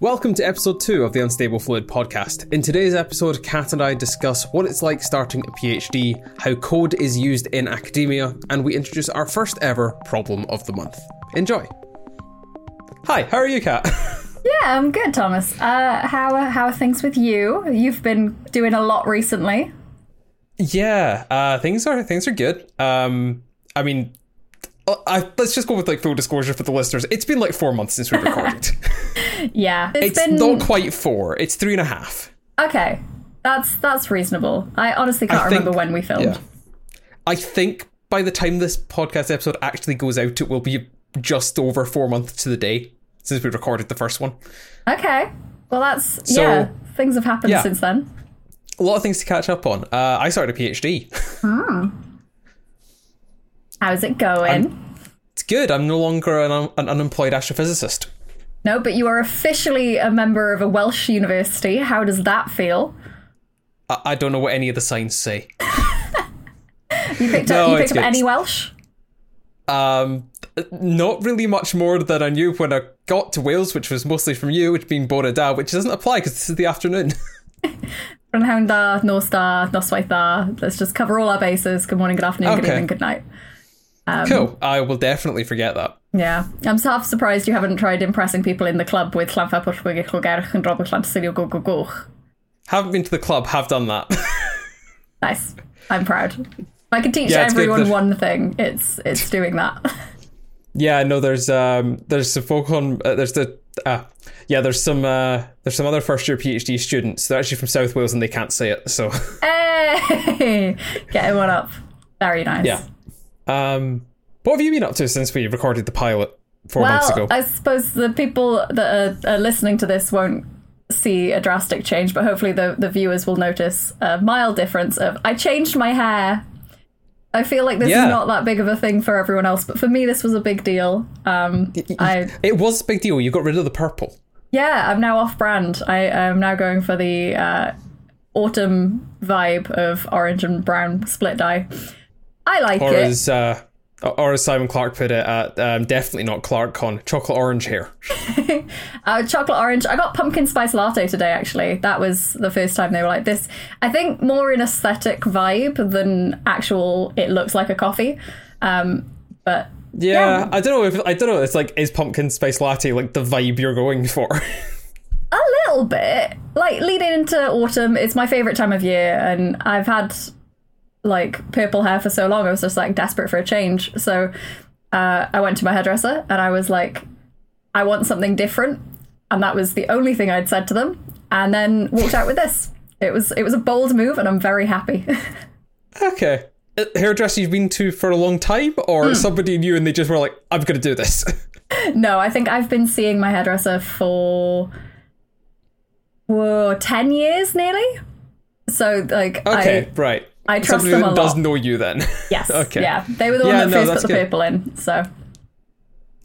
Welcome to episode 2 of the Unstable Fluid podcast. In today's episode, Kat and I discuss what it's like starting a PhD, how code is used in academia, and we introduce our first ever problem of the month. Enjoy. Hi, how are you, Kat? Yeah, I'm good, Thomas. Uh, how are, how are things with you? You've been doing a lot recently. yeah, uh, things are things are good. Um, I mean, uh, I, let's just go with like full disclosure for the listeners. It's been like four months since we recorded. Yeah, it's been not quite four. It's three and a half. okay. That's that's reasonable. I honestly can't I think- remember when we filmed. Yeah. I think by the time this podcast episode actually goes out, it will be just over four months to the day since we recorded the first one. Okay. Well, that's So- yeah. Things have happened Yeah. since then. A lot of things to catch up on. Uh, I started a PhD. How's it going? it's good. I'm no longer an, un- an unemployed astrophysicist. No, but you are officially a member of a Welsh university. How does that feel? I, I don't know what any of the signs say. You picked No, up. You picked up any Welsh? Um, not really much more than I knew when I got to Wales, which was mostly from you, which being Bore Da, which doesn't apply because this is the afternoon. Prynhawn da, nos da, noswaith da. Let's just cover all our bases. Good morning, good afternoon, good evening, good night. Um, cool. I will definitely forget that. Yeah, I'm half surprised you haven't tried impressing people in the club with and Robert. Haven't been to the club, have done that. Nice. I'm proud. I could teach Yeah, everyone that- one thing, it's it's doing that. Yeah, no, there's um, there's some folk on, uh, there's the, uh, yeah, there's some, uh, there's some other first year PhD students. They're actually from South Wales and they can't say it. So, hey, getting one up. Very nice. yeah. Um, what have you been up to since we recorded the pilot four months Well, ago? I suppose the people that are, are listening to this won't see a drastic change, but hopefully the, the viewers will notice a mild difference of I changed my hair. I feel like this Yeah. is not that big of a thing for everyone else, but for me this was a big deal. Um, I it was a big deal. You got rid of the purple. yeah, I'm now off brand. I am now going for the uh, autumn vibe of orange and brown split dye. I like Or it. as, uh, or as Simon Clark put it, uh, um, definitely not ClarkCon, chocolate orange hair. Uh, chocolate orange. I got pumpkin spice latte today. Actually, that was the first time they were like this. I think more in aesthetic vibe than actual. It looks like a coffee. Um, but Yeah, Yeah. I don't know if I don't know. It's like is pumpkin spice latte like the vibe you're going for? a little bit like leading into autumn. It's my favorite time of year, and I've had like purple hair for so long. I was just like desperate for a change. So uh, I went to my hairdresser and I was like, I want something different, and that was the only thing I'd said to them. And then walked out with this. It was it was a bold move, and I'm very happy. okay. Uh, Hairdresser you've been to for a long time, or somebody new and they just were like, "I'm going to do this." no, I think I've been seeing my hairdresser for whoa, ten years nearly. So like, okay, right. I trust somebody them a does lot. know you then. Yes. Okay. Yeah, they were the Yeah, one that no, first put the good. purple in. So,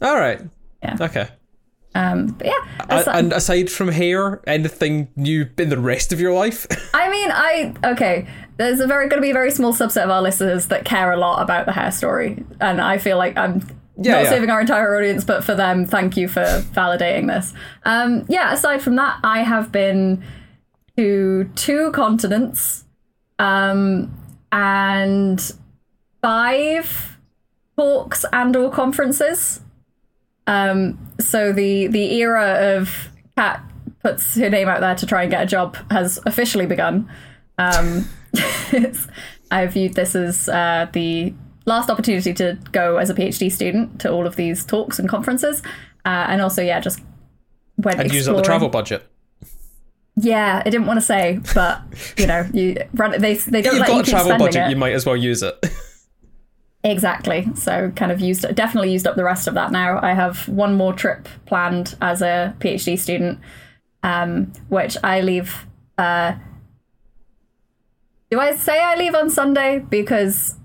All right. Yeah. Okay. um, but yeah. Aside- and aside from hair, anything new in the rest of your life? I mean, I okay. There's a very going to be a very small subset of our listeners that care a lot about the hair story, and I feel like I'm Yeah, not yeah. saving our entire audience, but for them, thank you for validating this. Um, yeah. Aside from that, I have been to two continents, um, and five talks and or conferences. Um, so the the era of Kat puts her name out there to try and get a job has officially begun. Um, I viewed this as uh, the last opportunity to go as a PhD student to all of these talks and conferences, uh, and also yeah, just went and use up the travel budget. Yeah, I didn't want to say, but you know, you run. They they don't You've let got you a travel budget, it. you might as well use it. Exactly. So kind of used definitely used up the rest of that now. I have one more trip planned as a PhD student, um, which I leave uh do I say I leave on Sunday? Because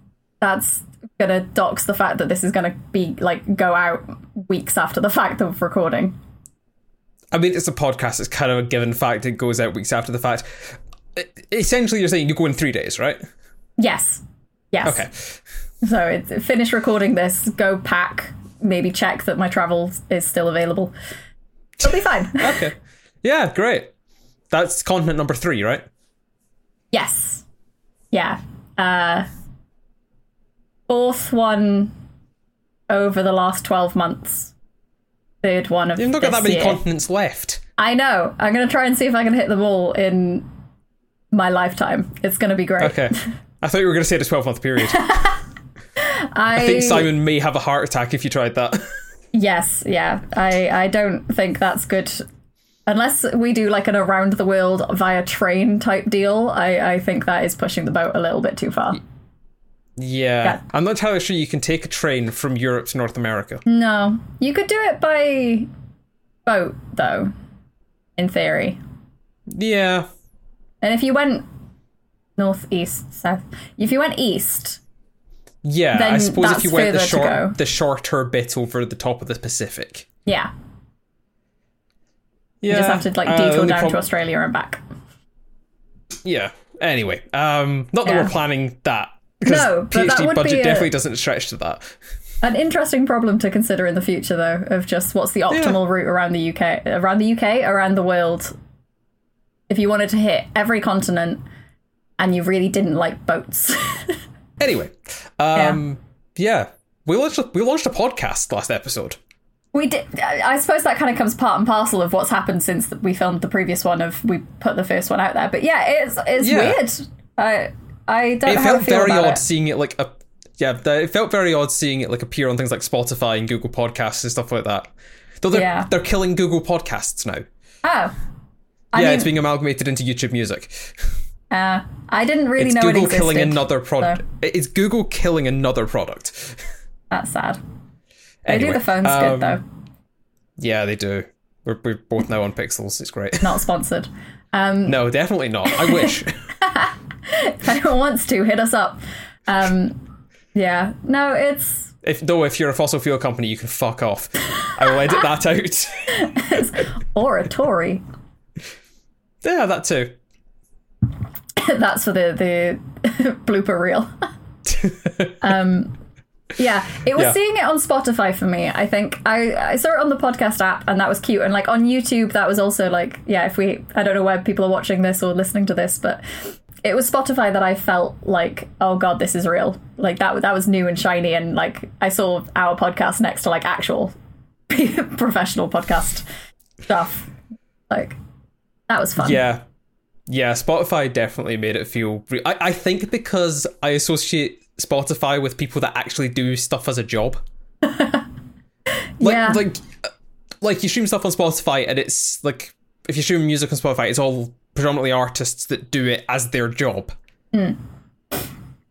that's gonna dox the fact that this is gonna be like go out weeks after the fact of recording. I mean, it's a podcast. It's kind of a given fact. It goes out weeks after the fact. Essentially, you're saying you go in three days, right? Yes. Yes. Okay. So finish recording this, go pack, maybe check that my travel is still available. It'll be fine. Okay. Yeah, great. That's continent number three, right? Yes. Yeah. Uh, fourth one over the last 12 months. Third one of You've not got that many year. continents left. I know. I'm going to try and see if I can hit them all in my lifetime. It's going to be great. Okay. I thought you were going to say the 12 month period. I, I think Simon may have a heart attack if you tried that. Yes, yeah. I, I don't think that's good. Unless we do like an around the world via train type deal, I, I think that is pushing the boat a little bit too far. Yeah. Yeah. I'm not entirely sure you can take a train from Europe to North America. No. You could do it by boat, though, in theory. Yeah. And if you went north, east, south, if you went east, Yeah, I suppose if you went the short, the shorter bit over the top of the Pacific. yeah, Yeah, you just have to like uh, detour only down prob- to Australia and back. Yeah. Anyway, um, not that Yeah. we're planning that No, but that would budget be a- definitely doesn't stretch to that. An interesting problem to consider in the future, though, of just what's the optimal route around the UK, around the UK, around the world. If you wanted to hit every continent, and you really didn't like boats, Anyway, um, yeah. we launched a, we launched a podcast last episode. we did. I I suppose that kind of comes part and parcel of what's happened since we filmed the previous one. Of we put the first one out there, but yeah, it's it's Yeah. weird. I I don't It felt very odd it. seeing it like a yeah. the- It felt very odd seeing it like appear on things like Spotify and Google Podcasts and stuff like that. Though they're Yeah. they're killing Google Podcasts now. Oh, I yeah, mean, it's being amalgamated into YouTube Music. uh, I didn't really It's know Google it existed. killing another product. so- It's Google killing another product. That's sad. They Anyway, do the phones um, good though. Yeah, they do. We're, we're both now on Pixels. It's great. Not sponsored. Um, No, definitely not. I wish. if anyone wants to, hit us up. Um, yeah, no, it's if though, if you're a fossil fuel company, you can fuck off. I will edit that out. oratory. yeah, that too. That's for the the blooper reel. um, yeah, it was Yeah. seeing it on Spotify for me. I think I I saw it on the podcast app, and that was cute. And like on YouTube, that was also like yeah. If we I don't know where people are watching this or listening to this, but it was Spotify that I felt like oh god, this is real. Like that that was new and shiny, and like I saw our podcast next to like actual professional podcast stuff. Like that was fun. Yeah. Yeah, Spotify definitely made it feel re- I, I think because I associate Spotify with people that actually do stuff as a job. like Yeah. like uh, like you stream stuff on Spotify and it's like if you stream music on Spotify, it's all predominantly artists that do it as their job. Hmm.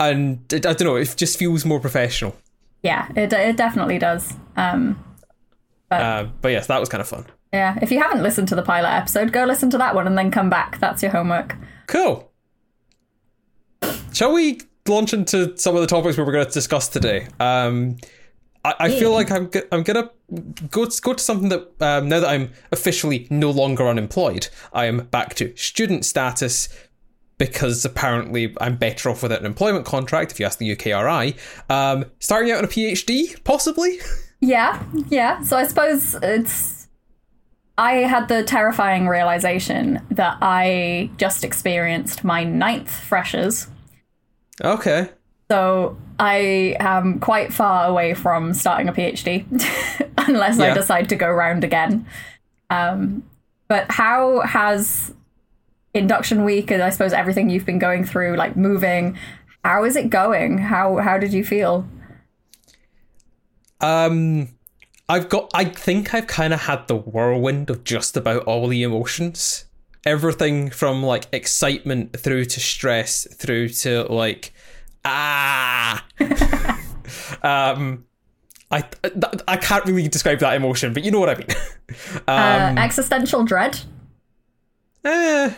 And it, I don't know, it just feels more professional. Yeah, it it definitely does. Um, Uh, but yes, that was kind of fun. yeah, if you haven't listened to the pilot episode, go listen to that one and then come back. That's your homework. Cool. Shall we launch into some of the topics we were going to discuss today? Um, I, I feel like I'm go- I'm gonna go go to something that um, now that I'm officially no longer unemployed, I am back to student status because apparently I'm better off without an employment contract. If you ask the UKRI, um, starting out on a PhD, possibly. Yeah, yeah. So I suppose it's. I had the terrifying realization that I just experienced my ninth freshers. Okay. So I am quite far away from starting a PhD, unless I decide to go round again. Um, but how has induction week and I suppose everything you've been going through, like moving, how is it going? How how did you feel? Um, I've got. I think I've kind of had the whirlwind of just about all the emotions. Everything from like excitement through to stress through to like ah. um, I th- I can't really describe that emotion, but you know what I mean. Uh, um, existential dread. eh,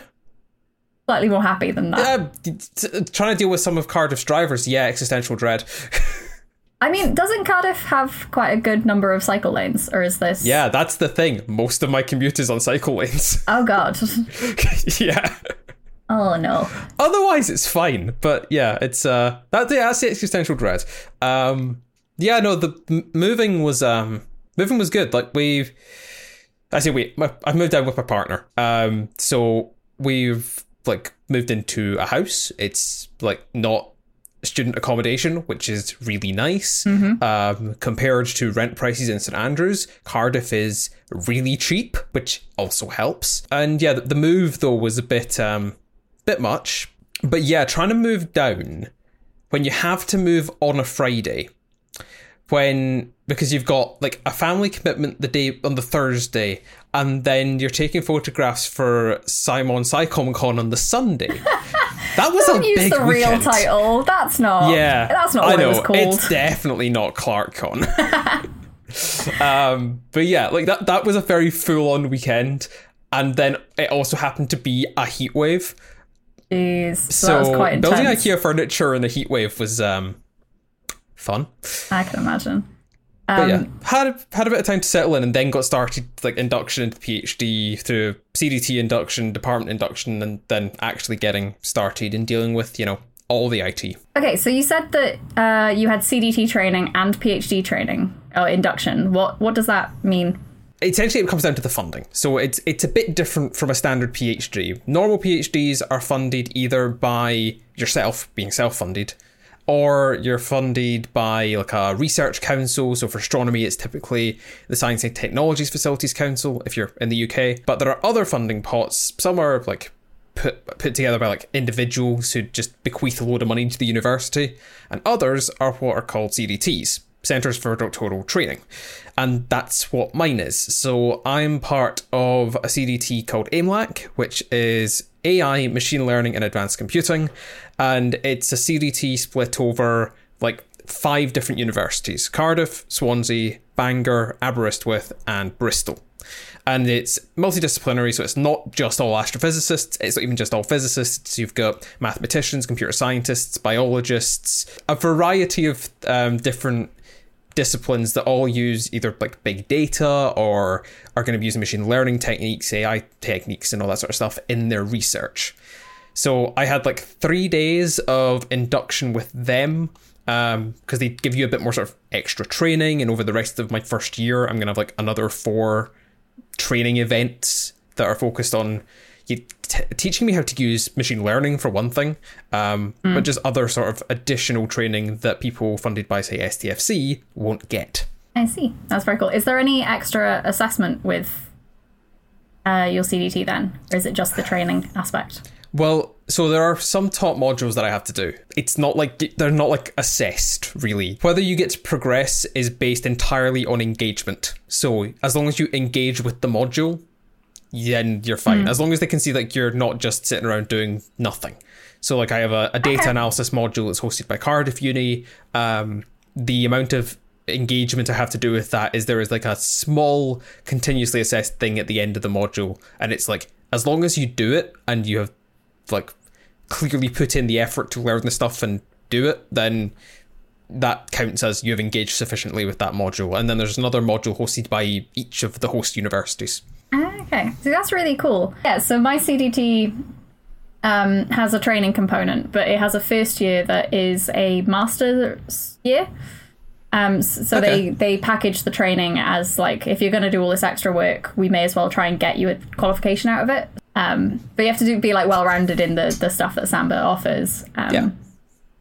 Slightly more happy than that. uh, t- t- trying to deal with some of Cardiff's drivers, yeah, existential dread. I mean, doesn't Cardiff have quite a good number of cycle lanes, or is this? yeah, that's the thing. Most of my commute is on cycle lanes. Oh God. yeah. Oh no. Otherwise, it's fine. But yeah, it's uh that yeah, that's the existential dread. Um, yeah, no, the m- moving was um moving was good. Like we've I say we, I've moved down with my partner. Um, so we've like moved into a house. It's like not student accommodation, which is really nice. Um, compared to rent prices in St Andrews, Cardiff is really cheap, which also helps. And yeah, the, the move though was a bit um, bit much. But yeah, trying to move down when you have to move on a Friday, when because you've got like a family commitment the day on the Thursday, and then you're taking photographs for Simon Psycom Con on the Sunday. That was Don't a use big the real weekend. title. That's not. Yeah, That's not I what know. it was called. It's definitely not ClarkCon. um, but yeah, like that. That was a very full-on weekend, and then it also happened to be a heat wave. Jeez. So, So that was quite intense. building IKEA furniture in the heat wave was um, fun. I can imagine. But yeah, Um, had had a bit of time to settle in, and then got started like induction into PhD through CDT induction, department induction, and then actually getting started and dealing with you know all the IT. Okay, so you said that uh, you had CDT training and PhD training or induction. What what does that mean? Essentially it comes down to the funding. So it's it's a bit different from a standard PhD. Normal PhDs are funded either by yourself being self-funded or you're funded by like a research council. So for astronomy it's typically the Science and Technologies Facilities Council if you're in the UK. But there are other funding pots. Some are like put put together by like individuals who just bequeath a load of money to the university, and others are what are called CDTs, Centres for Doctoral Training, and that's what mine is. So I'm part of a CDT called AIMLAC, which is AI, Machine Learning, and Advanced Computing, and it's a CDT split over like five different universities: Cardiff, Swansea, Bangor, Aberystwyth, and Bristol and it's multidisciplinary, so it's not just all astrophysicists, it's not even just all physicists. You've got mathematicians, computer scientists, biologists, a variety of um, different disciplines that all use either like big data or are going to be using machine learning techniques, AI techniques, and all that sort of stuff in their research. So I had like three days of induction with them um, because they give you a bit more sort of extra training. And over the rest of my first year, I'm going to have like another four training events that are focused on you t- teaching me how to use machine learning for one thing, um, but just other sort of additional training that people funded by, say, STFC won't get. I see. That's very cool. Is there any extra assessment with uh, your CDT then, or is it just the training aspect? Well, so there are some top modules that I have to do. It's not like they're not like assessed really. Whether you get to progress is based entirely on engagement. So as long as you engage with the module, then you're fine. As long as they can see like you're not just sitting around doing nothing. So like I have a, a data Okay. analysis module that's hosted by Cardiff Uni. Um, the amount of engagement I have to do with that is there is like a small continuously assessed thing at the end of the module, and it's like as long as you do it and you have like clearly put in the effort to learn the stuff and do it, then that counts as you have engaged sufficiently with that module. And then there's another module hosted by each of the host universities. Ah, Okay, so that's really cool. Yeah, so my CDT um, has a training component, but it has a first year that is a master's year. Um, so Okay. they they package the training as like if you're going to do all this extra work, we may as well try and get you a qualification out of it. Um, but you have to do, be like well rounded in the the stuff that SAMBa offers. Um, Yeah.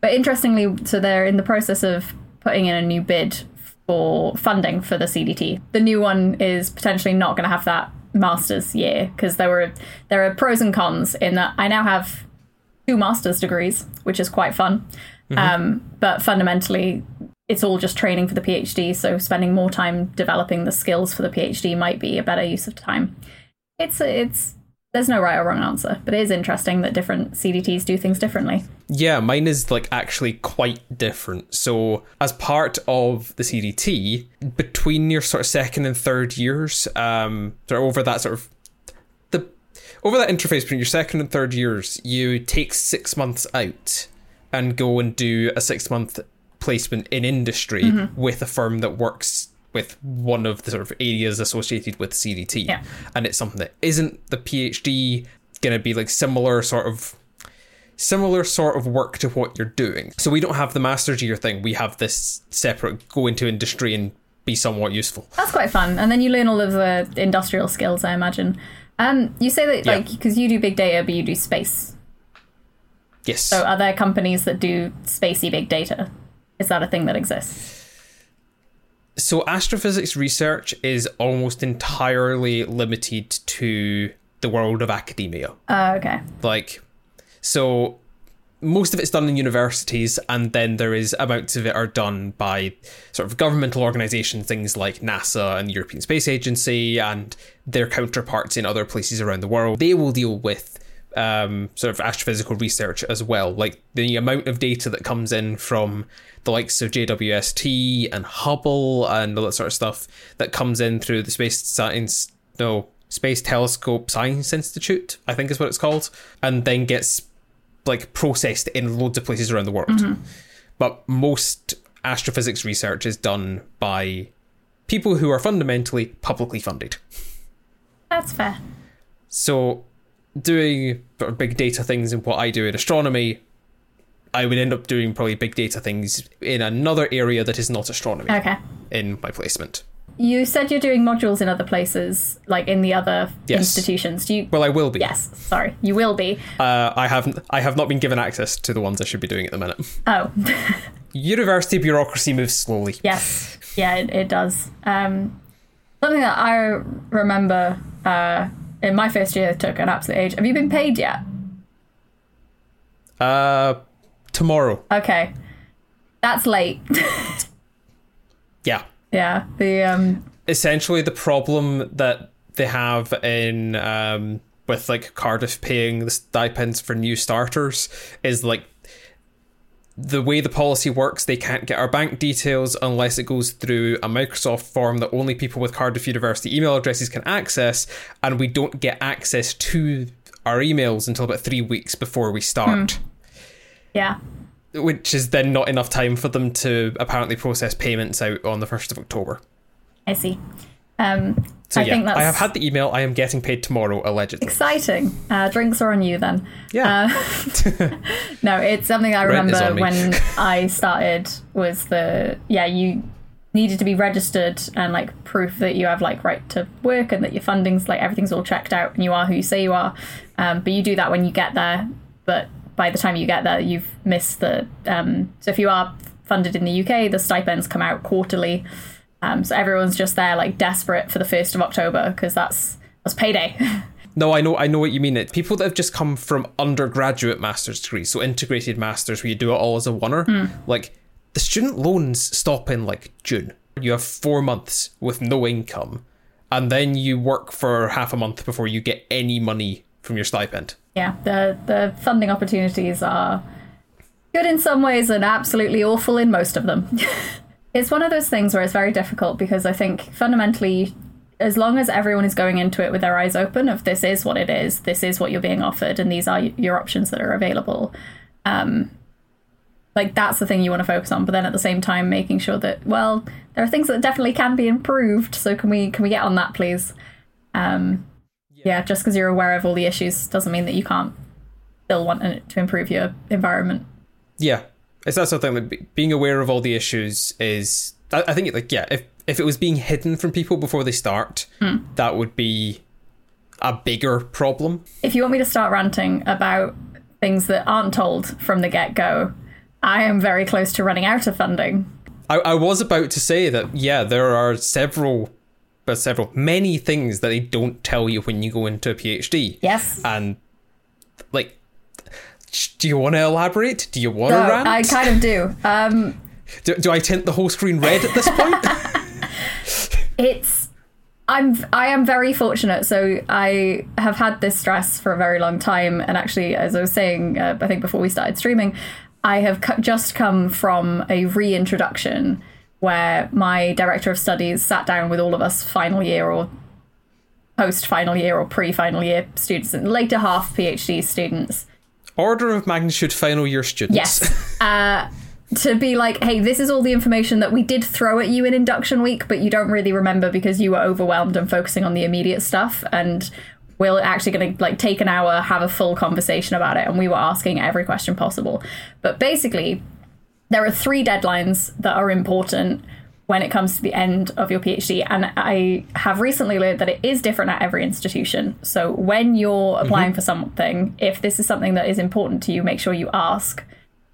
But interestingly, so they're in the process of putting in a new bid for funding for the CDT. The new one is potentially not going to have that master's year because there were there are pros and cons in that I now have two master's degrees, which is quite fun. Um, but fundamentally, it's all just training for the PhD. So spending more time developing the skills for the PhD might be a better use of time. It's it's there's no right or wrong answer, but it is interesting that different CDTs do things differently. Yeah, mine is like actually quite different. So, as part of the CDT, between your sort of second and third years, um, sort of over that sort of the over that interface between your second and third years, you take six months out and go and do a six month placement in industry with a firm that works with one of the sort of areas associated with CDT. Yeah. And it's something that isn't the PhD going to be like similar sort of similar sort of work to what you're doing. So we don't have the master's year thing. We have this separate go into industry and be somewhat useful. That's quite fun. And then you learn all of the industrial skills, I imagine. Um, you say that, like, because you do big data, but you do space. Yes. So are there companies that do spacey big data? Is that a thing that exists? So astrophysics research is almost entirely limited to the world of academia. Uh, okay. Like, so most of it's done in universities, and then there is amounts of it are done by sort of governmental organizations, things like NASA and the European Space Agency, and their counterparts in other places around the world. They will deal with um, sort of astrophysical research as well. Like the amount of data that comes in from the likes of JWST and Hubble and all that sort of stuff that comes in through the Space Science, no, Space Telescope Science Institute, I think is what it's called, and then gets like processed in loads of places around the world. But most astrophysics research is done by people who are fundamentally publicly funded. That's fair. So, doing big data things in what I do in astronomy, I would end up doing probably big data things in another area that is not astronomy Okay. in my placement. You said you're doing modules in other places, like in the other Yes. institutions. Do you? Well, I will be. Yes. Sorry, you will be. Uh, I haven't. I have not been given access to the ones I should be doing at the minute. Oh, University bureaucracy moves slowly. yes. Yeah, it, it does. Um, something that I remember uh, in my first year took an absolute age. Have you been paid yet? Uh, tomorrow. Okay, that's late. Yeah. yeah. The um. essentially the problem that they have in um, with like Cardiff paying the stipends for new starters is like the way the policy works. They can't get our bank details unless it goes through a Microsoft form that only people with Cardiff University email addresses can access, and we don't get access to our emails until about three weeks before we start. Hmm. Yeah. Which is then not enough time for them to apparently process payments out on the 1st of October. I see. Um, So I yeah, think that's I have had the email. I am getting paid tomorrow, allegedly. exciting. Uh, drinks are on you then. Yeah. No, it's something I remember when I started was the yeah you needed to be registered and like proof that you have like right to work and that your funding's like everything's all checked out and you are who you say you are. Um, but you do that when you get there. But by the time you get there, you've missed the. Um, so if you are funded in the UK, the stipends come out quarterly. Um, so everyone's just there like desperate for the first of October because that's that's payday. no, I know, I know what you mean. It people that have just come from undergraduate master's degrees, so integrated masters, where you do it all as a oneer. Like the student loans stop in like June. You have four months with no income, and then you work for half a month before you get any money from your stipend. yeah, the the funding opportunities are good in some ways and absolutely awful in most of them. it's one of those things where it's very difficult because I think fundamentally as long as everyone is going into it with their eyes open of this is what it is, this is what you're being offered and these are your options that are available. Um like that's the thing you want to focus on, but then at the same time making sure that well, there are things that definitely can be improved. So can we can we get on that please? Um yeah, just because you're aware of all the issues doesn't mean that you can't still want to improve your environment. Yeah, it's that sort of thing. Like being aware of all the issues is, I, I think, like yeah, if if it was being hidden from people before they start, hmm. that would be a bigger problem. If you want me to start ranting about things that aren't told from the get go, I am very close to running out of funding. I, I was about to say that yeah, there are several, but several many things that they don't tell you when you go into a PhD. Yes. and like, do you want to elaborate? Do you want to rant? I kind of do. Um, do, do I tint the whole screen red at this point? it's I'm I am very fortunate. So I have had this stress for a very long time, and actually, as I was saying, uh, I think before we started streaming, I have cu- just come from a reintroduction where my director of studies sat down with all of us final year or post final year or pre final year students and later half PhD students Order of magnitude final year students. Yes. Uh, to be like, hey, this is all the information that we did throw at you in induction week, but you don't really remember because you were overwhelmed and focusing on the immediate stuff. And we're actually going to like take an hour, have a full conversation about it, and we were asking every question possible. But basically, there are three deadlines that are important when it comes to the end of your PhD. And I have recently learned that it is different at every institution. So when you're applying mm-hmm. for something, if this is something that is important to you, make sure you ask.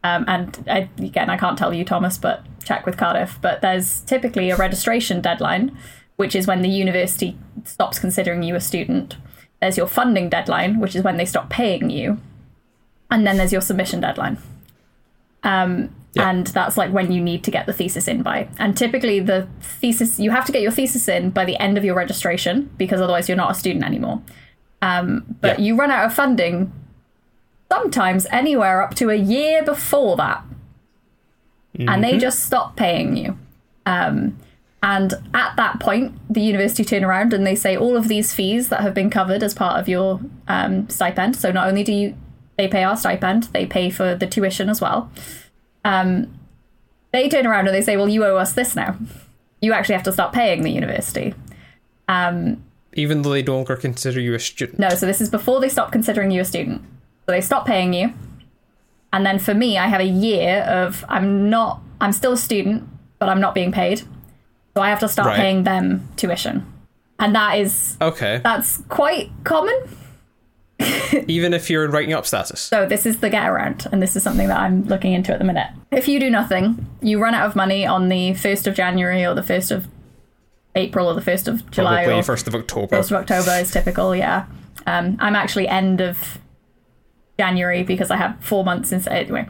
Um, and I, again, I can't tell you, Thomas, but check with Cardiff. But there's typically a registration deadline, which is when the university stops considering you a student. There's your funding deadline, which is when they stop paying you. And then there's your submission deadline. Um, yeah. And that's like when you need to get the thesis in by. And typically, the thesis, you have to get your thesis in by the end of your registration because otherwise you're not a student anymore. Um, but yeah. you run out of funding sometimes anywhere up to a year before that. Mm-hmm. And they mm-hmm. just stop paying you. Um, and at that point, the university turn around and they say all of these fees that have been covered as part of your um, stipend. So not only do you they pay our stipend, they pay for the tuition as well um, they turn around and they say, "Well, you owe us this now. You actually have to start paying the university." Um, Even though they no longer consider you a student. No, so this is before they stop considering you a student. So they stop paying you, and then for me, I have a year of I'm not, I'm still a student, but I'm not being paid, so I have to start right. paying them tuition, and that is okay. That's quite common Even if you're in writing up status. So this is the get around, and this is something that I'm looking into at the minute. If you do nothing, you run out of money on the first of January or the first of April or the first of July Probably or first of October. First of October is typical, yeah. Um, I'm actually end of January because I have four months since anyway.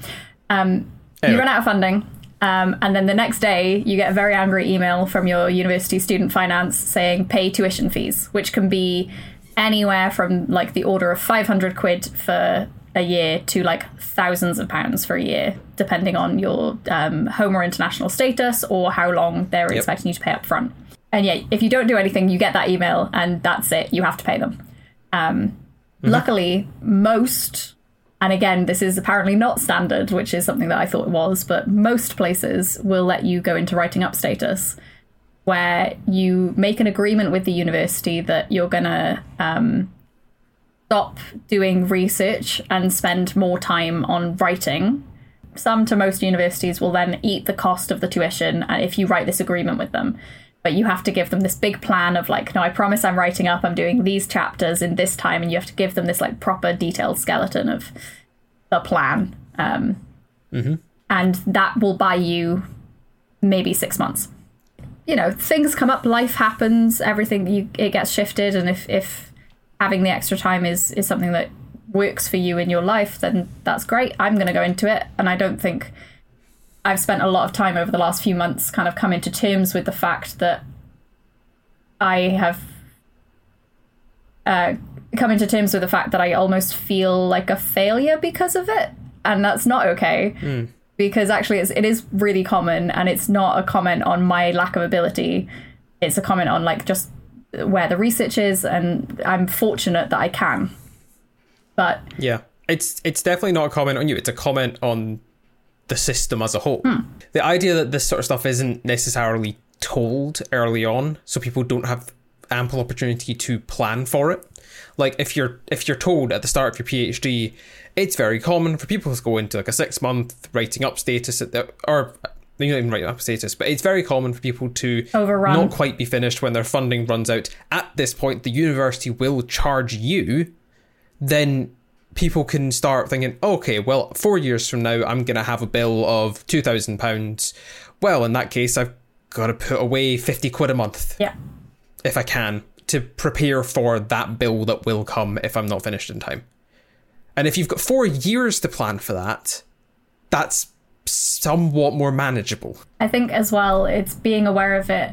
Um, anyway. You run out of funding. Um, and then the next day, you get a very angry email from your university student finance saying pay tuition fees, which can be anywhere from like the order of 500 quid for a year to like thousands of pounds for a year, depending on your um, home or international status or how long they're yep. expecting you to pay up front. And yeah, if you don't do anything, you get that email and that's it. You have to pay them. Um, mm-hmm. Luckily, most, and again, this is apparently not standard, which is something that I thought it was, but most places will let you go into writing up status where you make an agreement with the university that you're going to um, stop doing research and spend more time on writing. Some to most universities will then eat the cost of the tuition uh, if you write this agreement with them. But you have to give them this big plan of like, no, I promise I'm writing up, I'm doing these chapters in this time, and you have to give them this like proper detailed skeleton of the plan. Um, mm-hmm. And that will buy you maybe six months you know things come up life happens everything you it gets shifted and if if having the extra time is is something that works for you in your life then that's great. I'm going to go into it and i don't think i've spent a lot of time over the last few months kind of coming to terms with the fact that i have uh, coming to terms with the fact that i almost feel like a failure because of it and that's not okay. Mm because actually it's, it is really common and it's not a comment on my lack of ability. It's a comment on like just where the research is and i'm fortunate that i can. But yeah. It's it's definitely not a comment on you. It's a comment on the system as a whole. Hmm. the idea that this sort of stuff isn't necessarily told early on so people don't have ample opportunity to plan for it like if you're if you're told at the start of your phd it's very common for people to go into like a six month writing up status at the, or you don't even write up status, but it's very common for people to Overrun. not quite be finished when their funding runs out. At this point, the university will charge you. Then people can start thinking, okay, well, four years from now, I'm going to have a bill of two thousand pounds. Well, in that case, I've got to put away fifty quid a month. Yeah, if I can to prepare for that bill that will come if I'm not finished in time. And if you've got four years to plan for that, that's somewhat more manageable. I think as well, it's being aware of it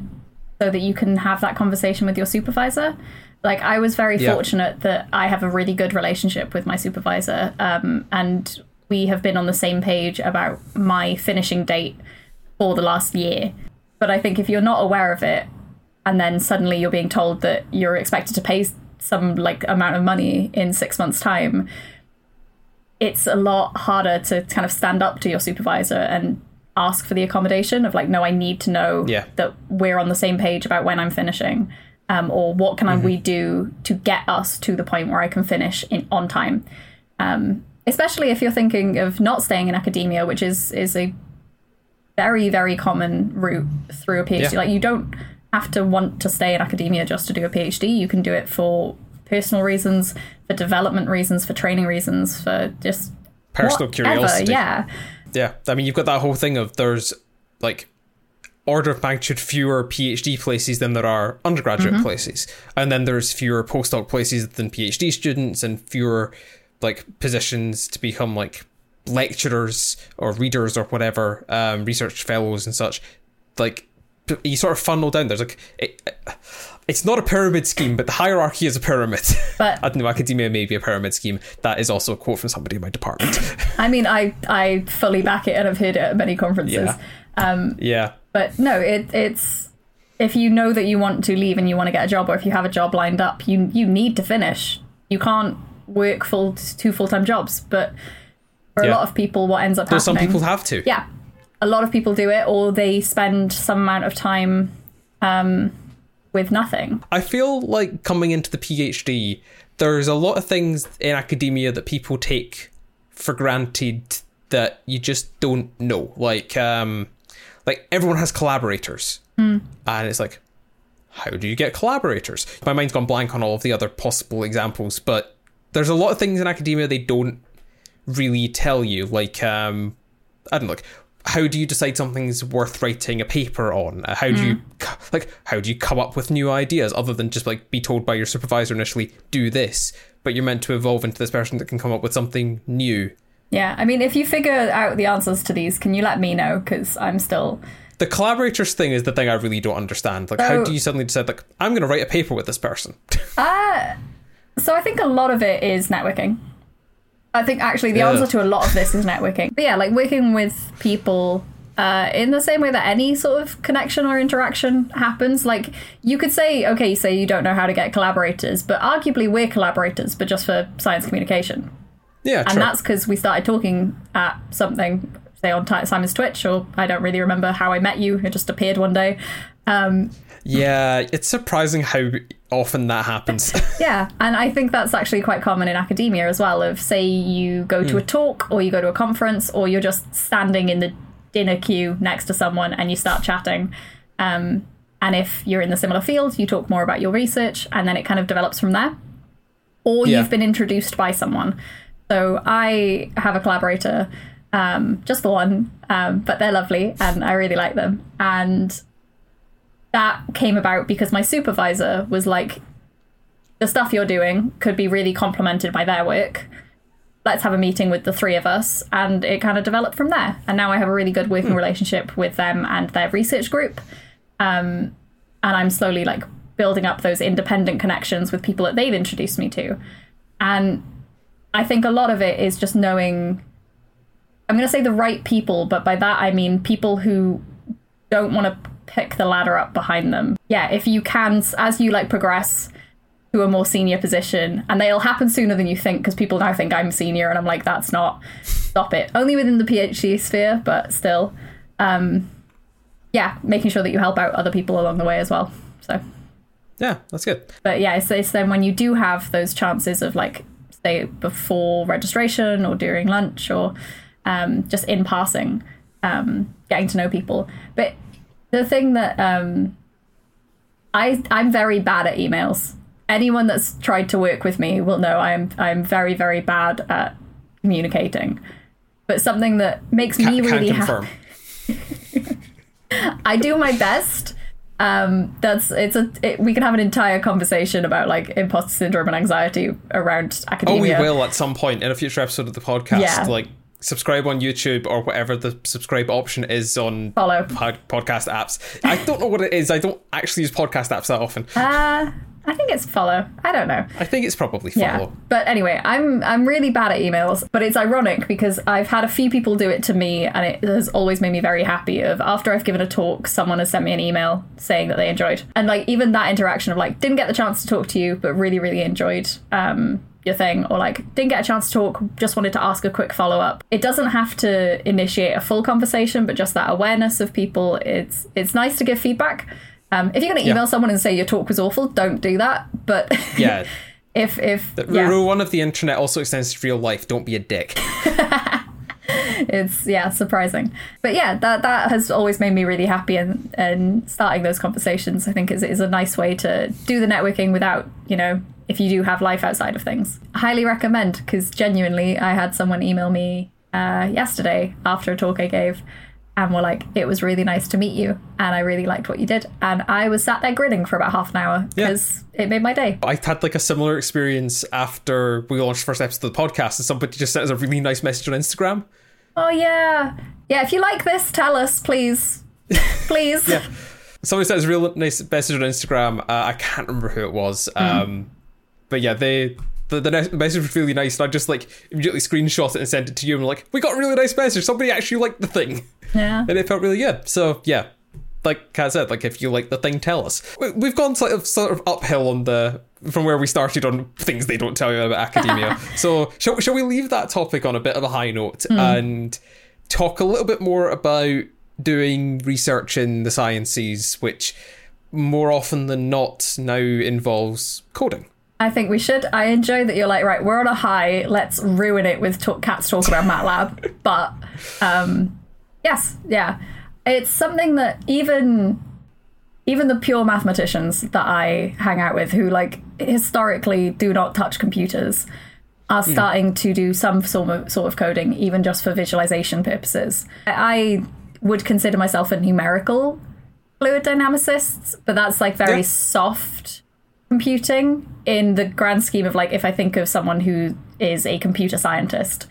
so that you can have that conversation with your supervisor. Like, I was very yeah. fortunate that I have a really good relationship with my supervisor, um, and we have been on the same page about my finishing date for the last year. But I think if you're not aware of it, and then suddenly you're being told that you're expected to pay some like amount of money in six months' time, it's a lot harder to kind of stand up to your supervisor and ask for the accommodation of like, no, I need to know yeah. that we're on the same page about when I'm finishing, um, or what can mm-hmm. we do to get us to the point where I can finish in on time. Um, especially if you're thinking of not staying in academia, which is is a very very common route through a PhD. Yeah. Like you don't have to want to stay in academia just to do a PhD. You can do it for personal reasons, for development reasons, for training reasons, for just Personal whatever, curiosity. Yeah, Yeah, I mean, you've got that whole thing of there's like order of magnitude fewer PhD places than there are undergraduate places, and then there's fewer postdoc places than PhD students, and fewer like positions to become like lecturers or readers or whatever, um, research fellows and such. Like you sort of funnel down. There's like it, it's not a pyramid scheme, but the hierarchy is a pyramid. But- I don't know, academia may be a pyramid scheme. That is also a quote from somebody in my department. I mean, I I fully back it, and I've heard it at many conferences. Yeah. Um, yeah. But no, it, it's if you know that you want to leave and you want to get a job, or if you have a job lined up, you you need to finish. You can't work full two full time jobs. But for a lot of people, what ends up Though some people have to. yeah, a lot of people do it, or they spend some amount of time um, with nothing. I feel like coming into the PhD, there's a lot of things in academia that people take for granted that you just don't know. Like, um, like everyone has collaborators, and it's like, how do you get collaborators? My mind's gone blank on all of the other possible examples, but there's a lot of things in academia they don't really tell you. Like, um, I don't know, like how do you decide something's worth writing a paper on? Uh, How do you like how do you come up with new ideas other than just like be told by your supervisor initially do this, but you're meant to evolve into this person that can come up with something new. Yeah, I mean, if you figure out the answers to these, can you let me know? Because I'm still The collaborators thing is the thing I really don't understand. Like, how do you suddenly decide like I'm going to write a paper with this person? So I think a lot of it is networking. I think actually the Yeah. answer to a lot of this is networking. But yeah, like working with people uh, in the same way that any sort of connection or interaction happens. Like you could say, okay, you say you don't know how to get collaborators, but arguably we're collaborators, but just for science communication. yeah, And true. that's because we started talking at something, say on Simon's Twitch, or I don't really remember how I met you. It just appeared one day. Um, yeah, it's surprising how often that happens. Yeah, and I think that's actually quite common in academia as well. Of say you go to a talk or you go to a conference or you're just standing in the dinner queue next to someone and you start chatting. Um, and if you're in the similar field, you talk more about your research and then it kind of develops from there. Or Yeah. you've been introduced by someone. So I have a collaborator, um, just the one, um, but they're lovely and I really like them. And that came about because my supervisor was like, the stuff you're doing could be really complemented by their work. Let's have a meeting with the three of us. And it kind of developed from there. And now I have a really good working relationship with them and their research group. Um, and I'm slowly like building up those independent connections with people that they've introduced me to. And I think a lot of it is just knowing, I'm going to say the right people, but by that I mean people who don't want to pick the ladder up behind them. Yeah, if you can, as you like progress to a more senior position, and they'll happen sooner than you think because people now think I'm senior, and I'm like, that's not. Stop it. Only within the PhD sphere, but still. Um, yeah, making sure that you help out other people along the way as well. So, yeah, that's good. but yeah, it's, it's then when you do have those chances of like, say, before registration or during lunch or um, just in passing, um, getting to know people. But the thing that um, I I'm very bad at emails. Anyone that's tried to work with me will know I'm I'm very very bad at communicating. But something that makes me really happy. I do my best. Um, that's it's a it, we can have an entire conversation about like imposter syndrome and anxiety around academia. Oh, we will at some point in a future episode of the podcast. Yeah. Like, subscribe on YouTube or whatever the subscribe option is on Follow. pod- podcast apps. I don't know what it is. I don't actually use podcast apps that often. Uh, I think it's follow. I don't know. I think it's probably Yeah. follow. But anyway, I'm I'm really bad at emails, but it's ironic because I've had a few people do it to me and it has always made me very happy of after I've given a talk, someone has sent me an email saying that they enjoyed. And like even that interaction of like didn't get the chance to talk to you, but really, really enjoyed um your thing or like didn't get a chance to talk just wanted to ask a quick follow-up it doesn't have to initiate a full conversation but just that awareness of people it's it's nice to give feedback um, if you're going to email someone and say your talk was awful don't do that but Yeah. if if The yeah. rule one of the internet also extends to real life. Don't be a dick. it's yeah, surprising. But yeah, that that has always made me really happy and and starting those conversations I think is is a nice way to do the networking without, you know, if you do have life outside of things. Highly recommend because genuinely I had someone email me uh, yesterday after a talk I gave and were like, it was really nice to meet you, and I really liked what you did. And I was sat there grinning for about half an hour because yeah. it made my day. I had like a similar experience after we launched the first episode of the podcast, and somebody just sent us a really nice message on Instagram. Oh yeah, yeah. If you like this, tell us, please, please. yeah. Somebody sent us a real nice message on Instagram. Uh, I can't remember who it was, mm. But yeah, they the, the message was really nice, and I just like immediately screenshot it and sent it to you. And I'm like, we got a really nice message. Somebody actually liked the thing. Yeah. And it felt really good. So yeah, like Kat said, like if you like the thing, tell us. We've gone sort of sort of uphill on the from where we started on things they don't tell you about academia. so shall shall we leave that topic on a bit of a high note mm. and talk a little bit more about doing research in the sciences, which more often than not now involves coding. I think we should. I enjoy that you're like, right, we're on a high. Let's ruin it with talk, Kat's talk about MATLAB. but um, yes, yeah, it's something that even even the pure mathematicians that I hang out with, who like historically do not touch computers, are hmm. starting mm. to do some sort of sort of coding, even just for visualization purposes. I would consider myself a numerical fluid dynamicist, but that's like very yeah. soft computing in the grand scheme of like if I think of someone who is a computer scientist.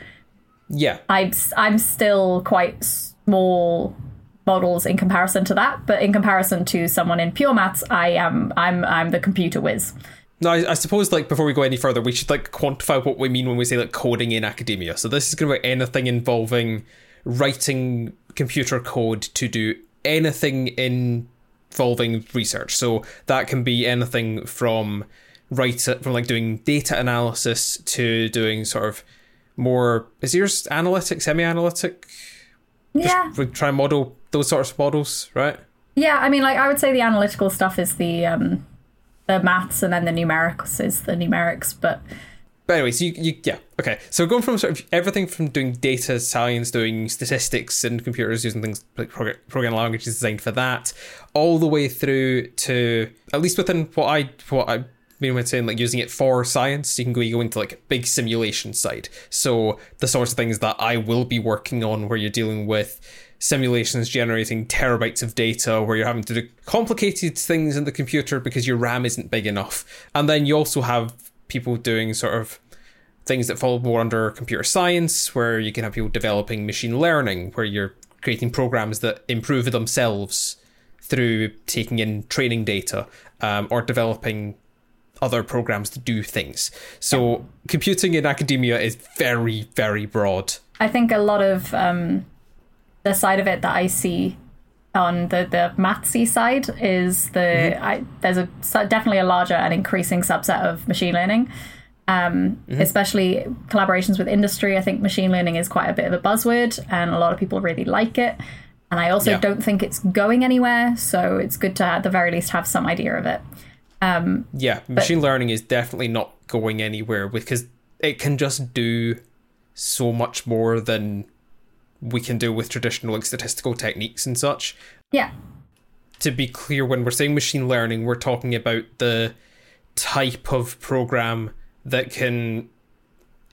Yeah. I'm I'm still quite small models in comparison to that, but in comparison to someone in pure maths, I am I'm I'm the computer whiz. No, I, I, suppose like before we go any further, we should like quantify what we mean when we say like coding in academia. So this is going to be anything involving writing computer code to do anything in involving research. So that can be anything from right from like doing data analysis to doing sort of more is yours analytic, semi-analytic? Yeah. Just try and model those sorts of models, right? Yeah, I mean like I would say the analytical stuff is the um the maths and then the numerics is the numerics, but but anyway, so you, you yeah okay. So going from sort of everything from doing data science, doing statistics and computers using things like programming languages designed for that, all the way through to at least within what I what I mean when saying like using it for science, you can go you go into like big simulation side. So the sorts of things that I will be working on, where you're dealing with simulations generating terabytes of data where you're having to do complicated things in the computer because your RAM isn't big enough. And then you also have people doing sort of things that fall more under computer science, where you can have people developing machine learning, where you're creating programs that improve themselves through taking in training data um, or developing other programs to do things. So computing in academia is very, very broad. I think a lot of um, the side of it that I see on the the mathsy side is the mm-hmm. I, there's a definitely a larger and increasing subset of machine learning. Um, mm-hmm. especially collaborations with industry. I think machine learning is quite a bit of a buzzword, and a lot of people really like it. And I also yeah. don't think it's going anywhere, so it's good to at the very least have some idea of it. Um, yeah, machine but, learning is definitely not going anywhere because it can just do so much more than we can do with traditional like statistical techniques and such. Yeah. To be clear, when we're saying machine learning, we're talking about the type of program that can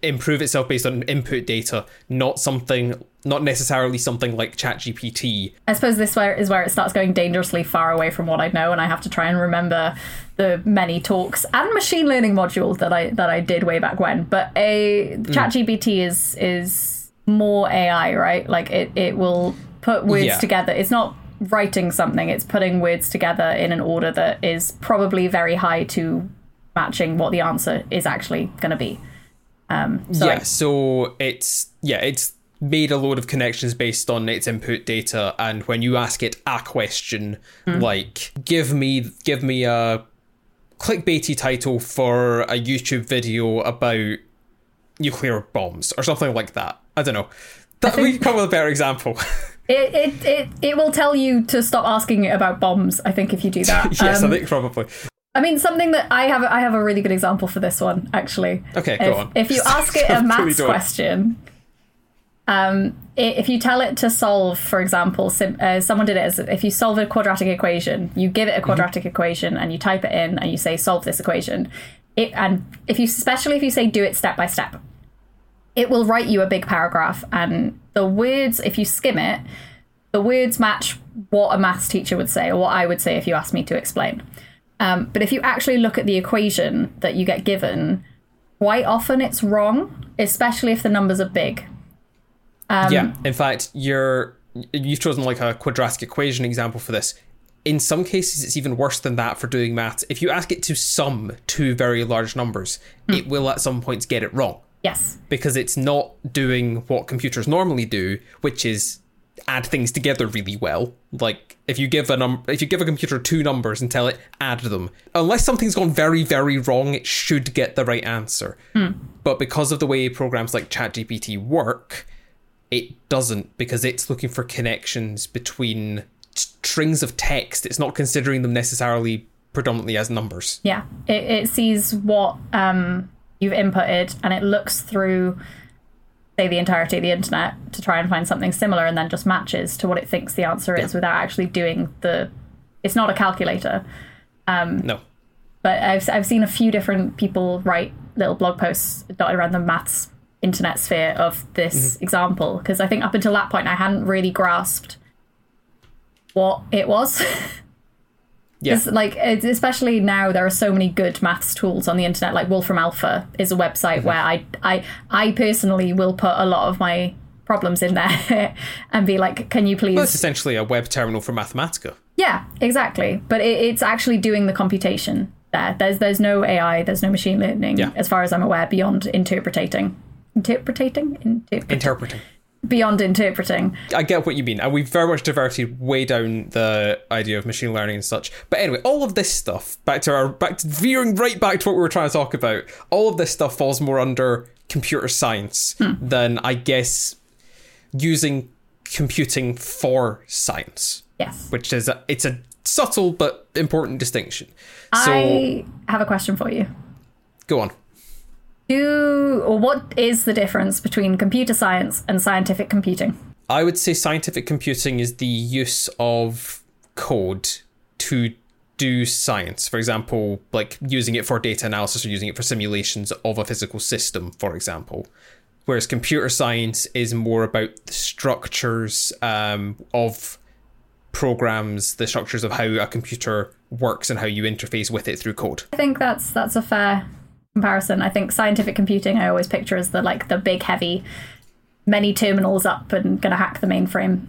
improve itself based on input data, not something not necessarily something like ChatGPT. I suppose this where is where it starts going dangerously far away from what I know, and I have to try and remember the many talks and machine learning modules that I that I did way back when. But a mm. ChatGPT is is more AI, right? Like it, it will put words yeah. together. It's not writing something, it's putting words together in an order that is probably very high to matching what the answer is actually going to be. Um, so yeah, so it's yeah, it's made a load of connections based on its input data, and when you ask it a question mm. like "give me give me a clickbaity title for a YouTube video about nuclear bombs" or something like that, I don't know. That, think, we come with a better example. It, it it it will tell you to stop asking it about bombs. I think if you do that. yes, um, I think probably. I mean, something that I have I have a really good example for this one actually. Okay, go if, on. If you ask it a maths question, Um, if you tell it to solve, for example, sim- uh, someone did it as if you solve a quadratic equation, you give it a quadratic equation and you type it in and you say solve this equation. It, and if you, especially if you say do it step by step, it will write you a big paragraph and the words if you skim it the words match what a maths teacher would say or what i would say if you asked me to explain um, but if you actually look at the equation that you get given quite often it's wrong especially if the numbers are big Um, yeah. In fact, you're you've chosen like a quadratic equation example for this. In some cases, it's even worse than that for doing maths. If you ask it to sum two very large numbers, it will at some points get it wrong yes because it's not doing what computers normally do, which is add things together really well. Like if you give a num- if you give a computer two numbers and tell it add them, unless something's gone very very wrong, it should get the right answer. But because of the way programs like ChatGPT work, it doesn't because it's looking for connections between strings of text. It's not considering them necessarily predominantly as numbers. Yeah, it, it sees what um, you've inputted and it looks through, say, the entirety of the internet to try and find something similar and then just matches to what it thinks the answer is without actually doing the. It's not a calculator, um, No. but I've, I've seen a few different people write little blog posts dotted around the maths internet sphere of this mm-hmm. example because I think up until that point I hadn't really grasped what it was. Yeah. It's like especially now there are so many good maths tools on the internet like wolfram alpha is a website mhm. where I, I i personally will put a lot of my problems in there and be like can you please Well, it's essentially a web terminal for Mathematica. yeah exactly but it, it's actually doing the computation there there's there's no ai there's no machine learning Yeah. as far as i'm aware beyond interpreting interpreting Interpret- Interpreting. Beyond interpreting I get what you mean, and we've very much diverted way down the idea of machine learning and such. But anyway, all of this stuff, back to our back to veering right back to what we were trying to talk about, all of this stuff falls more under computer science hmm. than I guess using computing for science, yes which is a, it's a subtle but important distinction. So i have a question for you go on. Do or what is the difference between computer science and scientific computing I would say scientific computing is the use of code to do science. For example, like using it for data analysis or using it for simulations of a physical system, for example. Whereas computer science is more about the structures um, of programs, the structures of how a computer works and how you interface with it through code. I think that's that's a fair comparison. I think scientific computing I always picture as the like the big heavy many terminals up and gonna hack the mainframe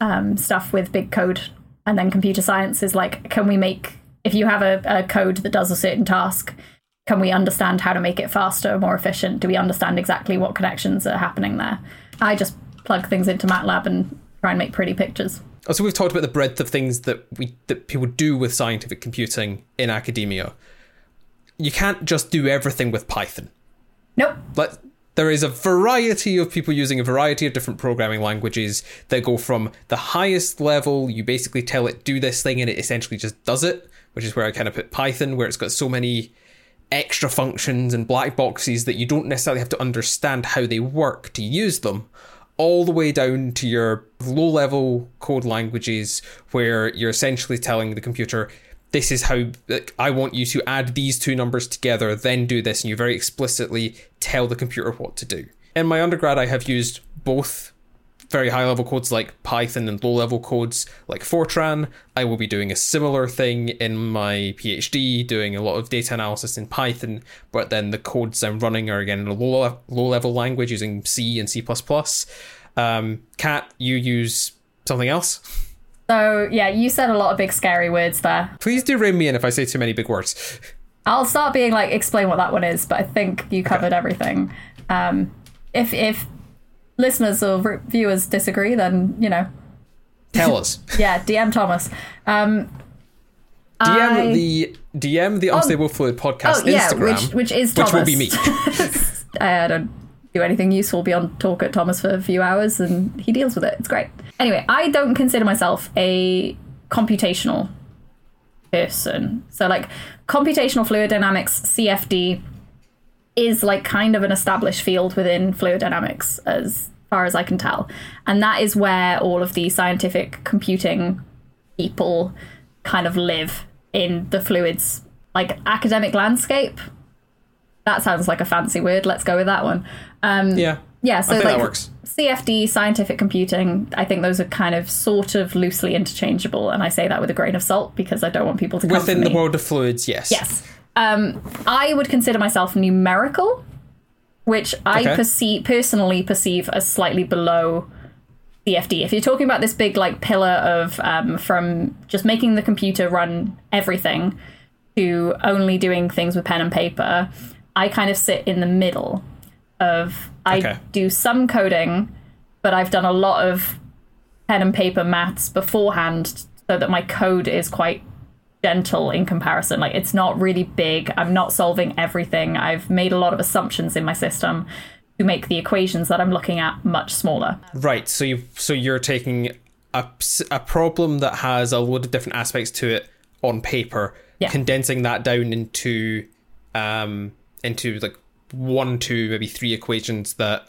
um, stuff with big code. And then computer science is like, can we make if you have a, a code that does a certain task, can we understand how to make it faster, more efficient? Do we understand exactly what connections are happening there? I just plug things into MATLAB and try and make pretty pictures. So we've talked about the breadth of things that we that people do with scientific computing in academia. You can't just do everything with Python. Nope. Let there is a variety of people using a variety of different programming languages that go from the highest level, you basically tell it do this thing and it essentially just does it, which is where I kind of put Python, where it's got so many extra functions and black boxes that you don't necessarily have to understand how they work to use them, all the way down to your low level code languages where you're essentially telling the computer, this is how like, I want you to add these two numbers together, then do this, and you very explicitly tell the computer what to do. In my undergrad, I have used both very high level codes like Python and low level codes like Fortran. I will be doing a similar thing in my PhD, doing a lot of data analysis in Python, but then the codes I'm running are again in a low, low level language using C and C. Um, Kat, you use something else? So yeah, you said a lot of big scary words there. Please do ring me in if I say too many big words. I'll start being like, explain what that one is, but I think you covered everything. Um, if if listeners or viewers disagree, then you know, Tell us. yeah, DM Thomas. Um, DM I- the DM the Unstable Fluid podcast oh yeah, Instagram, which which is which will be me. I don't do anything useful beyond talk at Thomas for a few hours, and he deals with it. It's great. Anyway, I don't consider myself a computational person. So like computational fluid dynamics, CFD, is like kind of an established field within fluid dynamics as far as I can tell. And that is where all of the scientific computing people kind of live in the fluids, like academic landscape. That sounds like a fancy word. Let's go with that one. Um, Yeah. Yeah, so like. CFD, scientific computing, I think those are kind of sort of loosely interchangeable, and I say that with a grain of salt because I don't want people to come Within the world of fluids, yes. Yes. Um, I would consider myself numerical, which I Okay. perceive personally perceive as slightly below CFD. If you're talking about this big like pillar of um, from just making the computer run everything to only doing things with pen and paper, I kind of sit in the middle of I Okay. do some coding, but I've done a lot of pen and paper maths beforehand so that my code is quite gentle in comparison. Like it's not really big. I'm not solving everything. I've made a lot of assumptions in my system to make the equations that I'm looking at much smaller. Right. So you so you're taking a, a problem that has a load of different aspects to it on paper, Yeah. condensing that down into um into like one, two, maybe three equations that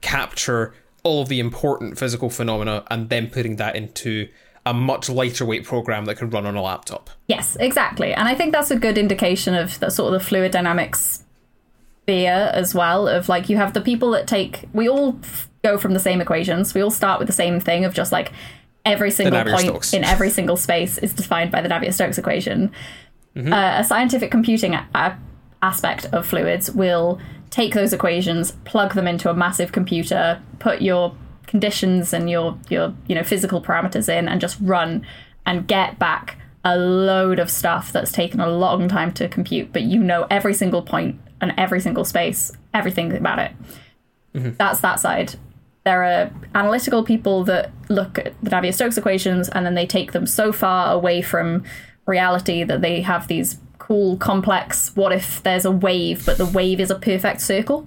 capture all of the important physical phenomena, and then putting that into a much lighter weight program that can run on a laptop. Yes, exactly. And I think that's a good indication of the sort of the fluid dynamics sphere as well. Of like you have the people that take we all f- go from the same equations. We all start with the same thing of just like every single point in every single space is defined by the Navier-Stokes equation. Uh, a scientific computing a- aspect of fluids will take those equations, plug them into a massive computer, put your conditions and your your you know physical parameters in, and just run and get back a load of stuff that's taken a long time to compute. But you know every single point and every single space, everything about it. Mm-hmm. That's that side. There are analytical people that look at the Navier-Stokes equations and then they take them so far away from reality that they have these cool, complex. What if there's a wave, but the wave is a perfect circle?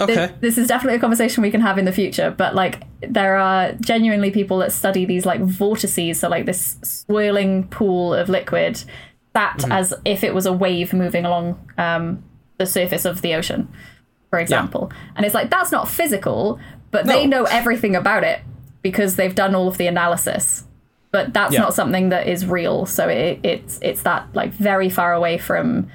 Okay. This, this is definitely a conversation we can have in the future. But like, there are genuinely people that study these like vortices, so like this swirling pool of liquid, that as if it was a wave moving along um, the surface of the ocean, for example. And it's like that's not physical, but they know everything about it because they've done all of the analysis. But that's Yeah. not something that is real. So it, it's it's that like very far away from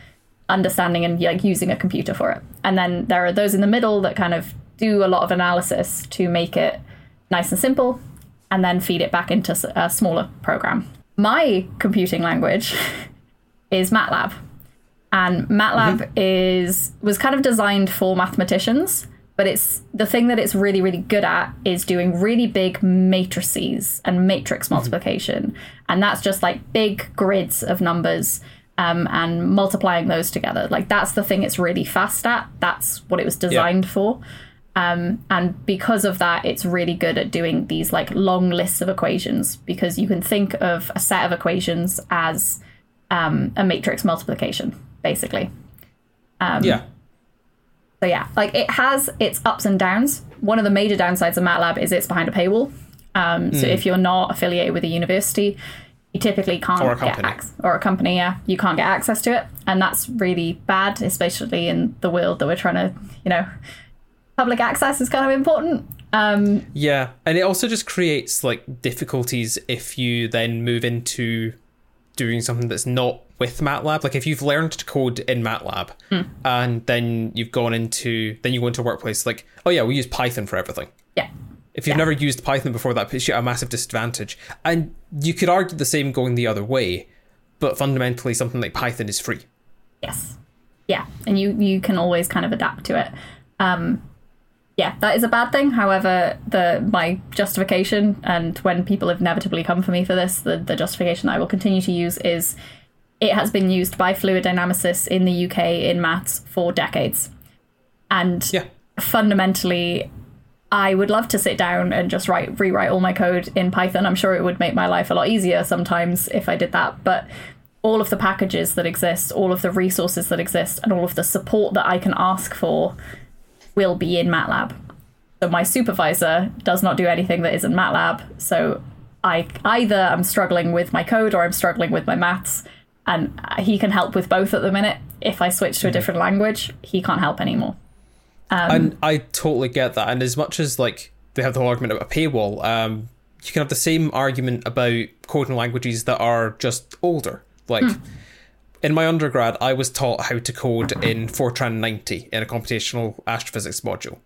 understanding and like using a computer for it. And then there are those in the middle that kind of do a lot of analysis to make it nice and simple and then feed it back into a smaller program. My computing language is MATLAB. And MATLAB mm-hmm. is was kind of designed for mathematicians, but it's the thing that it's really really good at is doing really big matrices and matrix multiplication. And that's just like big grids of numbers um, and multiplying those together. Like that's the thing it's really fast at. That's what it was designed for. Um, and because of that, it's really good at doing these like long lists of equations because you can think of a set of equations as um, a matrix multiplication, basically. yeah. So yeah, like it has its ups and downs. One of the major downsides of MATLAB is it's behind a paywall. Um, So if you're not affiliated with a university, you typically can't Or get access, or a company, yeah, you can't get access to it, and that's really bad, especially in the world that we're trying to, you know, public access is kind of important. Um, Yeah, and it also just creates like difficulties if you then move into doing something that's not with MATLAB. Like if you've learned to code in MATLAB and then you've gone into then you go into a workplace like, oh yeah, we use Python for everything. yeah, If you've never used Python before, that puts you at a massive disadvantage. And you could argue the same going the other way, but fundamentally something like Python is free. Yes. Yeah, and you you can always kind of adapt to it. Um, yeah, that is a bad thing. However, the my justification and when people have inevitably come for me for this, the, the justification I will continue to use is it has been used by fluid dynamicists in the UK in maths for decades. And Yeah. fundamentally I would love to sit down and just write rewrite all my code in Python. I'm sure it would make my life a lot easier sometimes if I did that, but all of the packages that exist, all of the resources that exist, and all of the support that I can ask for will be in MATLAB. So my supervisor does not do anything that isn't MATLAB. So I either I'm struggling with my code or I'm struggling with my maths, and he can help with both at the minute. If I switch to a mm-hmm. different language, he can't help anymore. Um, and I totally get that. And as much as like they have the whole argument about a paywall, um, you can have the same argument about coding languages that are just older. Like hmm. In my undergrad, I was taught how to code in Fortran 90 in a computational astrophysics module.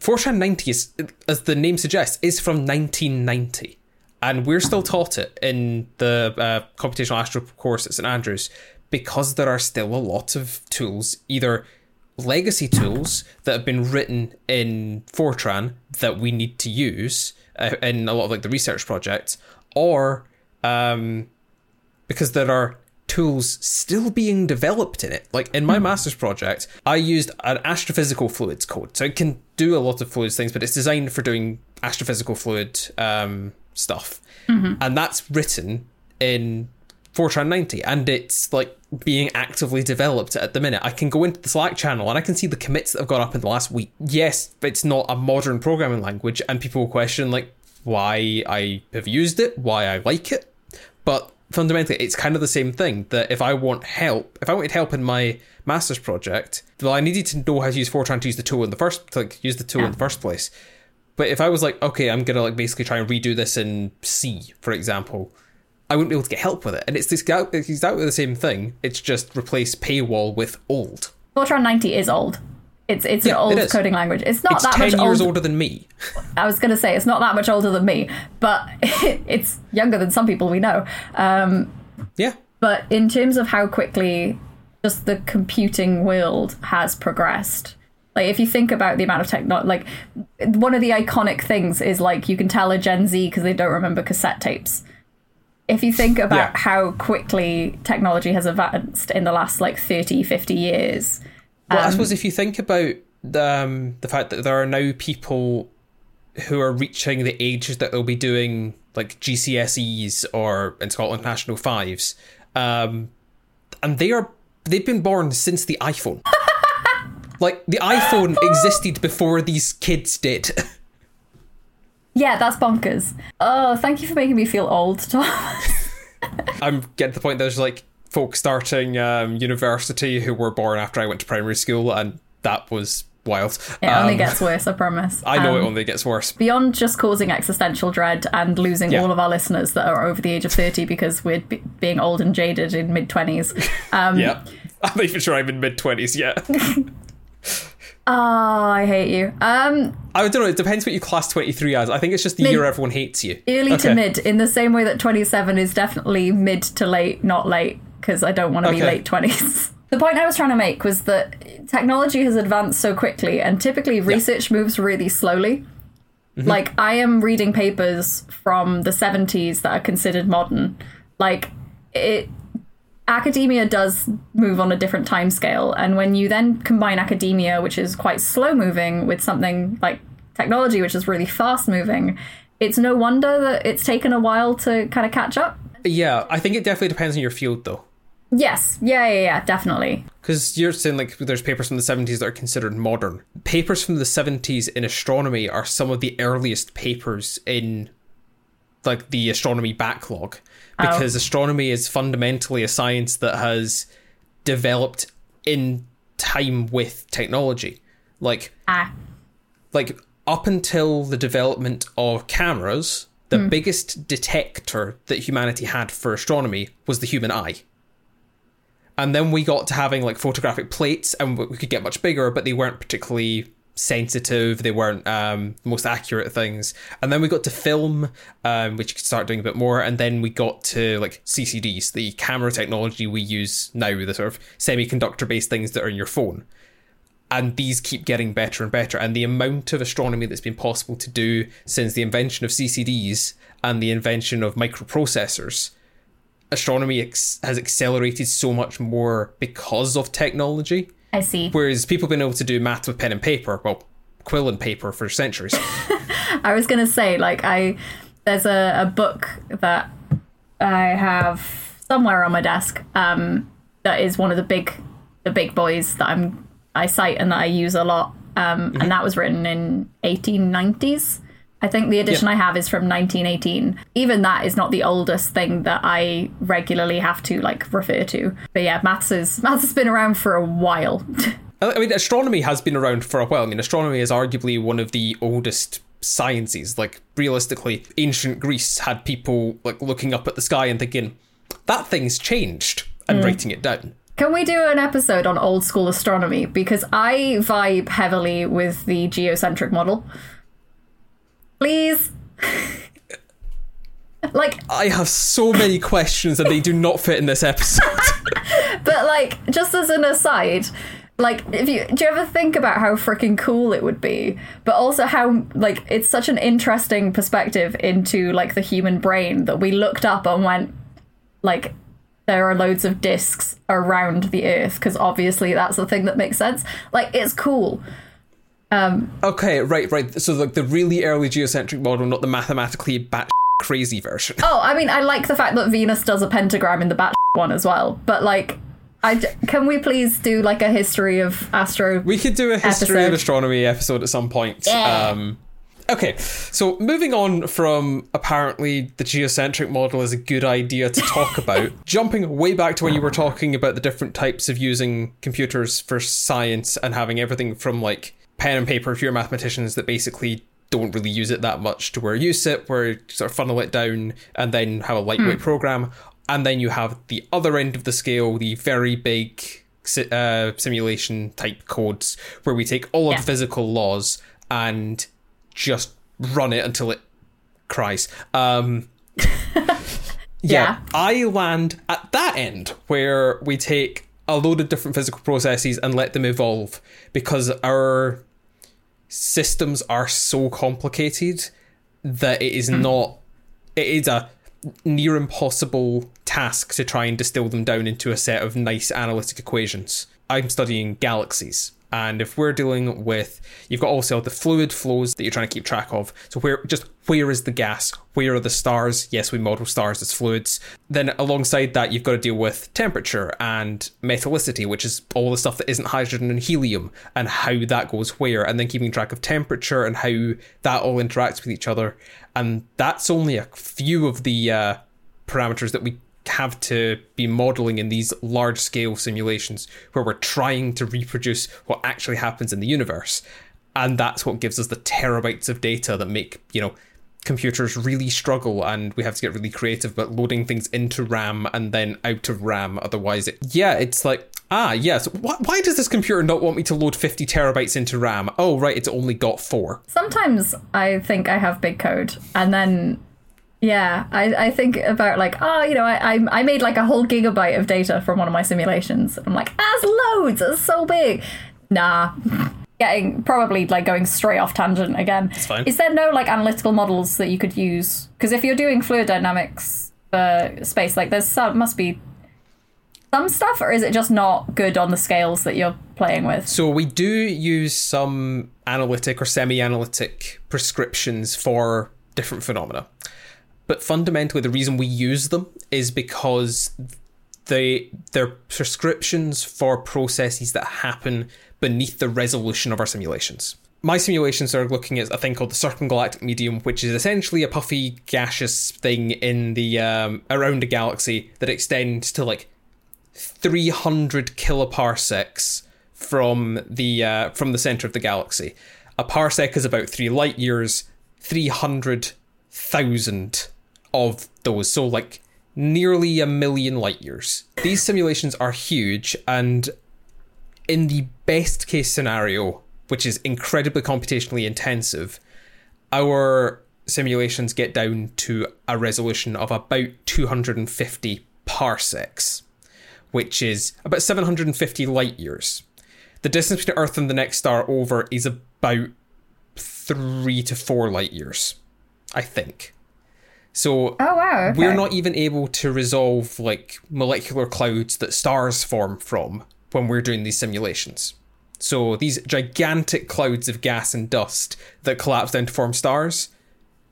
Fortran 90 is, as the name suggests, is from 1990, and we're still taught it in the uh, computational astro course at St Andrews because there are still a lot of tools, either legacy tools that have been written in Fortran that we need to use uh, in a lot of like the research projects, or um, because there are tools still being developed in it. Like in my master's project, I used an astrophysical fluids code. So it can do a lot of fluids things, but it's designed for doing astrophysical fluid um, stuff. And that's written in Fortran 90 and it's like being actively developed at the minute. I can go into the Slack channel and I can see the commits that have gone up in the last week. Yes, it's not a modern programming language and people will question like why I have used it, why I like it. But fundamentally it's kind of the same thing that if I want help, if I wanted help in my master's project, well I needed to know how to use Fortran to use the tool in the first to like use the tool in the first place. But if I was like, okay, I'm gonna like basically try and redo this in C, for example, I wouldn't be able to get help with it. And it's this it's exactly the same thing. It's just replace paywall with old. Fortran 90 is old. It's it's Yeah, an old it coding language. It's not It's that ten much years older. older than me. I was going to say it's not that much older than me, but it's younger than some people we know. Um, Yeah. but in terms of how quickly just the computing world has progressed like if you think about the amount of technology like one of the iconic things is like you can tell a gen z because they don't remember cassette tapes if you think about Yeah. how quickly technology has advanced in the last like 30 50 years Well, Um, I suppose if you think about the, um, the fact that there are now people who are reaching the age that they'll be doing like GCSEs or in Scotland National Fives, um, and they are they've been born since the iPhone. like the iPhone existed before these kids did. yeah that's bonkers oh thank you for making me feel old Thomas. I'm getting to the point that there's like folks starting um, university who were born after I went to primary school, and that was wild. it only Um, gets worse i promise I know Um, it only gets worse. beyond just causing existential dread and losing Yeah. all of our listeners that are over the age of 30 because we're be- being old and jaded in mid 20s. Um, Yeah. I'm not even sure I'm in mid 20s yet. Oh, I hate you. Um, I don't know. It depends what you class 23 as. I think it's just the Mid- year everyone hates you. early to mid, in the same way that 27 is definitely mid to late, not late, because I don't want to be late 20s. The point I was trying to make was that technology has advanced so quickly, and typically research moves really slowly. Mm-hmm. Like, I am reading papers from the 70s that are considered modern. Like, it. Academia does move on a different time scale, and when you then combine academia, which is quite slow moving, with something like technology, which is really fast moving, it's no wonder that it's taken a while to kind of catch up. Yeah, I think it definitely depends on your field, though. Yes, yeah, yeah, yeah, definitely. Because you're saying, like, there's papers from the 70s that are considered modern. Papers from the 70s in astronomy are some of the earliest papers in, like, the astronomy backlog. Because astronomy is fundamentally a science that has developed in time with technology. Like, Ah, like up until the development of cameras, the biggest detector that humanity had for astronomy was the human eye. And then we got to having like photographic plates, and we could get much bigger, but they weren't particularly sensitive. They weren't um, the most accurate things. And then we got to film, um, which you could start doing a bit more. And then we got to like CCDs, the camera technology we use now, the sort of semiconductor based things that are in your phone and these keep getting better and better. And the amount of astronomy that's been possible to do since the invention of CCDs and the invention of microprocessors, astronomy ex- has accelerated so much more because of technology. I see. Whereas people have been able to do math with pen and paper, well, quill and paper for centuries. I was gonna say, like, I there's a, a book that I have somewhere on my desk um, that is one of the big the big boys that I'm I cite and that I use a lot, um, and that was written in 1890s. I think the edition Yeah. I have is from 1918. Even that is not the oldest thing that I regularly have to like refer to. But yeah, maths is maths has been around for a while. I mean, astronomy has been around for a while. I mean, astronomy is arguably one of the oldest sciences. Like, realistically, ancient Greece had people like looking up at the sky and thinking, that thing's changed, and mm. writing it down. Can we do an episode on old school astronomy? Because I vibe heavily with the geocentric model. Please. like, I have so many questions and they do not fit in this episode. but like, just as an aside, like, if you do you ever think about how freaking cool it would be, but also how like it's such an interesting perspective into like the human brain that we looked up and went like there are loads of disks around the earth because obviously that's the thing that makes sense like it's cool okay, right, right. So, like the really early geocentric model, not the mathematically bat crazy version. oh i mean i like the fact that venus does a pentagram in the bat one as well but like I d- can we please do like a history of astro We could do a history of astronomy episode at some point. Yeah. Um, okay, so moving on from apparently the geocentric model is a good idea to talk about, jumping way back to when you were talking about the different types of using computers for science and having everything from like pen and paper if you're mathematicians that basically don't really use it that much to where you sit, where you sort of funnel it down and then have a lightweight program. And then you have the other end of the scale, the very big uh, simulation type codes, where we take all of Yeah. the physical laws and just run it until it cries. Um, yeah, Yeah. I land at that end where we take a load of different physical processes and let them evolve because our systems are so complicated that it is hmm. not it is a near impossible task to try and distill them down into a set of nice analytic equations. I'm studying galaxies. And if we're dealing with, you've got also the fluid flows that you're trying to keep track of. So where, just where is the gas? Where are the stars? Yes, we model stars as fluids. Then alongside that, you've got to deal with temperature and metallicity, which is all the stuff that isn't hydrogen and helium, and how that goes where. And then keeping track of temperature and how that all interacts with each other. And that's only a few of the uh, parameters that we have to be modeling in these large scale simulations where we're trying to reproduce what actually happens in the universe. And that's what gives us the terabytes of data that make, you know, computers really struggle and we have to get really creative about loading things into RAM and then out of RAM. Otherwise, it, yeah, it's like, ah, yes, why, why does this computer not want me to load 50 terabytes into RAM? Oh, right, it's only got four. sometimes I think I have big code, and then yeah, I, I think about like oh you know I, I I made like a whole gigabyte of data from one of my simulations. I'm like that's loads, that's so big. Nah, getting probably like going straight off tangent again. fine. Is there no like analytical models that you could use? Because if you're doing fluid dynamics for space, like there's some must be some stuff, or is it just not good on the scales that you're playing with? So we do use some analytic or semi-analytic prescriptions for different phenomena. But fundamentally the reason we use them is because they they're prescriptions for processes that happen beneath the resolution of our simulations. My simulations are looking at a thing called the circumgalactic medium, which is essentially a puffy gaseous thing in the um, around a galaxy that extends to like 300 kiloparsecs from the uh, from the center of the galaxy. A parsec is about three light years. Three hundred thousand of those, so like nearly a million light years. These simulations are huge, and in the best case scenario, which is incredibly computationally intensive, our simulations get down to a resolution of about 250 parsecs, which is about 750 light years. The distance between Earth and the next star over is about three to four light years, I think. So Oh wow, okay. we're not even able to resolve like molecular clouds that stars form from when we're doing these simulations. So these gigantic clouds of gas and dust that collapse down to form stars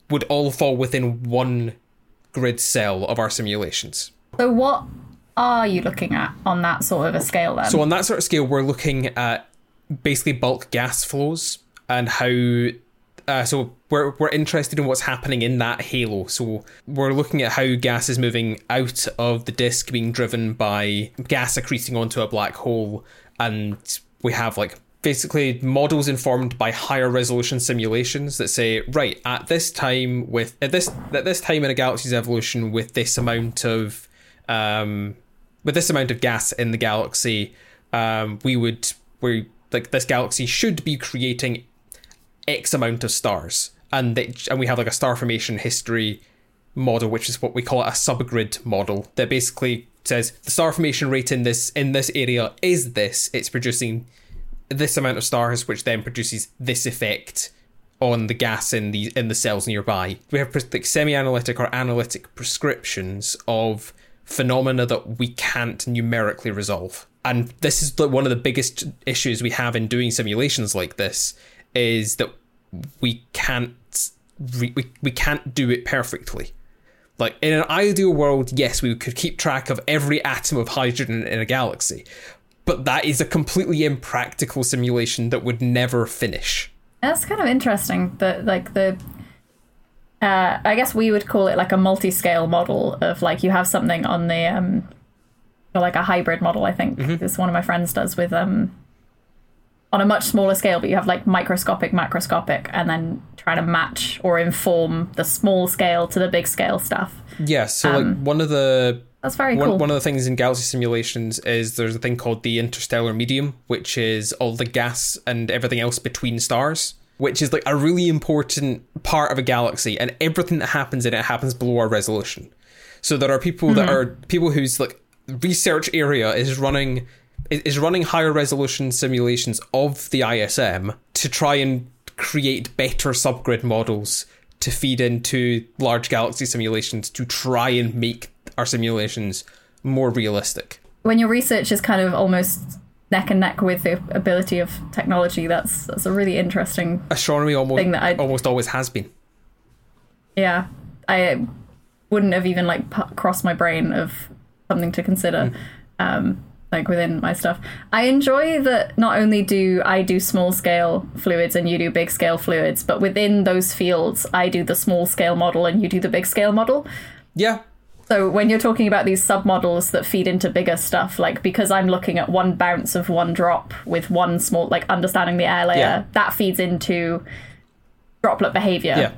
would all fall within one grid cell of our simulations. So what are you looking at on that sort of a scale then? So on that sort of scale, we're looking at basically bulk gas flows and how. Uh, so we're we're interested in what's happening in that halo. So we're looking at how gas is moving out of the disk, being driven by gas accreting onto a black hole, and we have like basically models informed by higher resolution simulations that say right at this time with at this at this time in a galaxy's evolution with this amount of um with this amount of gas in the galaxy um we would we like this galaxy should be creating x amount of stars and they, and we have like a star formation history model which is what we call a subgrid model that basically says the star formation rate in this in this area is this it's producing this amount of stars, which then produces this effect on the gas in the in the cells nearby. We have like semi-analytic or analytic prescriptions of phenomena that we can't numerically resolve. And this is one of the biggest issues we have in doing simulations like this is that we can't we, we can't do it perfectly. Like in an ideal world, yes, we could keep track of every atom of hydrogen in a galaxy, but that is a completely impractical simulation that would never finish. That's kind of interesting. That like the, uh, I guess we would call it like a multi-scale model of like you have something on the um, or like a hybrid model. I think mm-hmm. this one of my friends does with um, on a much smaller scale, but you have like microscopic, macroscopic, and then try to match or inform the small scale to the big scale stuff. Yeah. So um, like one of the that's very one, cool. One of the things in galaxy simulations is there's a thing called the interstellar medium, which is all the gas and everything else between stars, which is like a really important part of a galaxy, and everything that happens in it happens below our resolution. So there are people mm-hmm. that are people whose like research area is running is running higher resolution simulations of the ISM to try and create better subgrid models to feed into large galaxy simulations to try and make our simulations more realistic. When your research is kind of almost neck and neck with the ability of technology, that's that's a really interesting astronomy almost thing that I, almost always has been. Yeah, I wouldn't have even like crossed my brain of something to consider. Mm. Um, like within my stuff. I enjoy that not only do I do small scale fluids and you do big scale fluids, but within those fields, I do the small scale model and you do the big scale model. Yeah, so when you're talking about these submodels that feed into bigger stuff, like because I'm looking at one bounce of one drop with one small, like understanding the air layer, yeah. that feeds into droplet behavior yeah.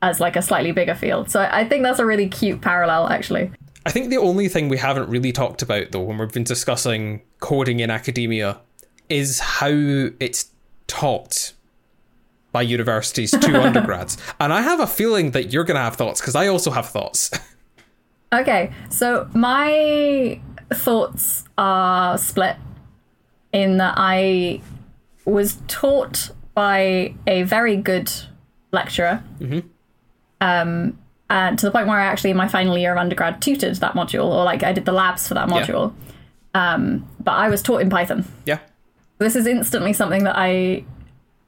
as like a slightly bigger field. So I think that's a really cute parallel, actually. I think the only thing we haven't really talked about, though, when we've been discussing coding in academia, is how it's taught by universities to undergrads. And I have a feeling that you're going to have thoughts because I also have thoughts. Okay, so my thoughts are split in that I was taught by a very good lecturer. Mm-hmm. Um, and to the point where I actually, in my final year of undergrad, tutored that module, or like I did the labs for that module. Yeah. Um, but I was taught in Python. Yeah. This is instantly something that I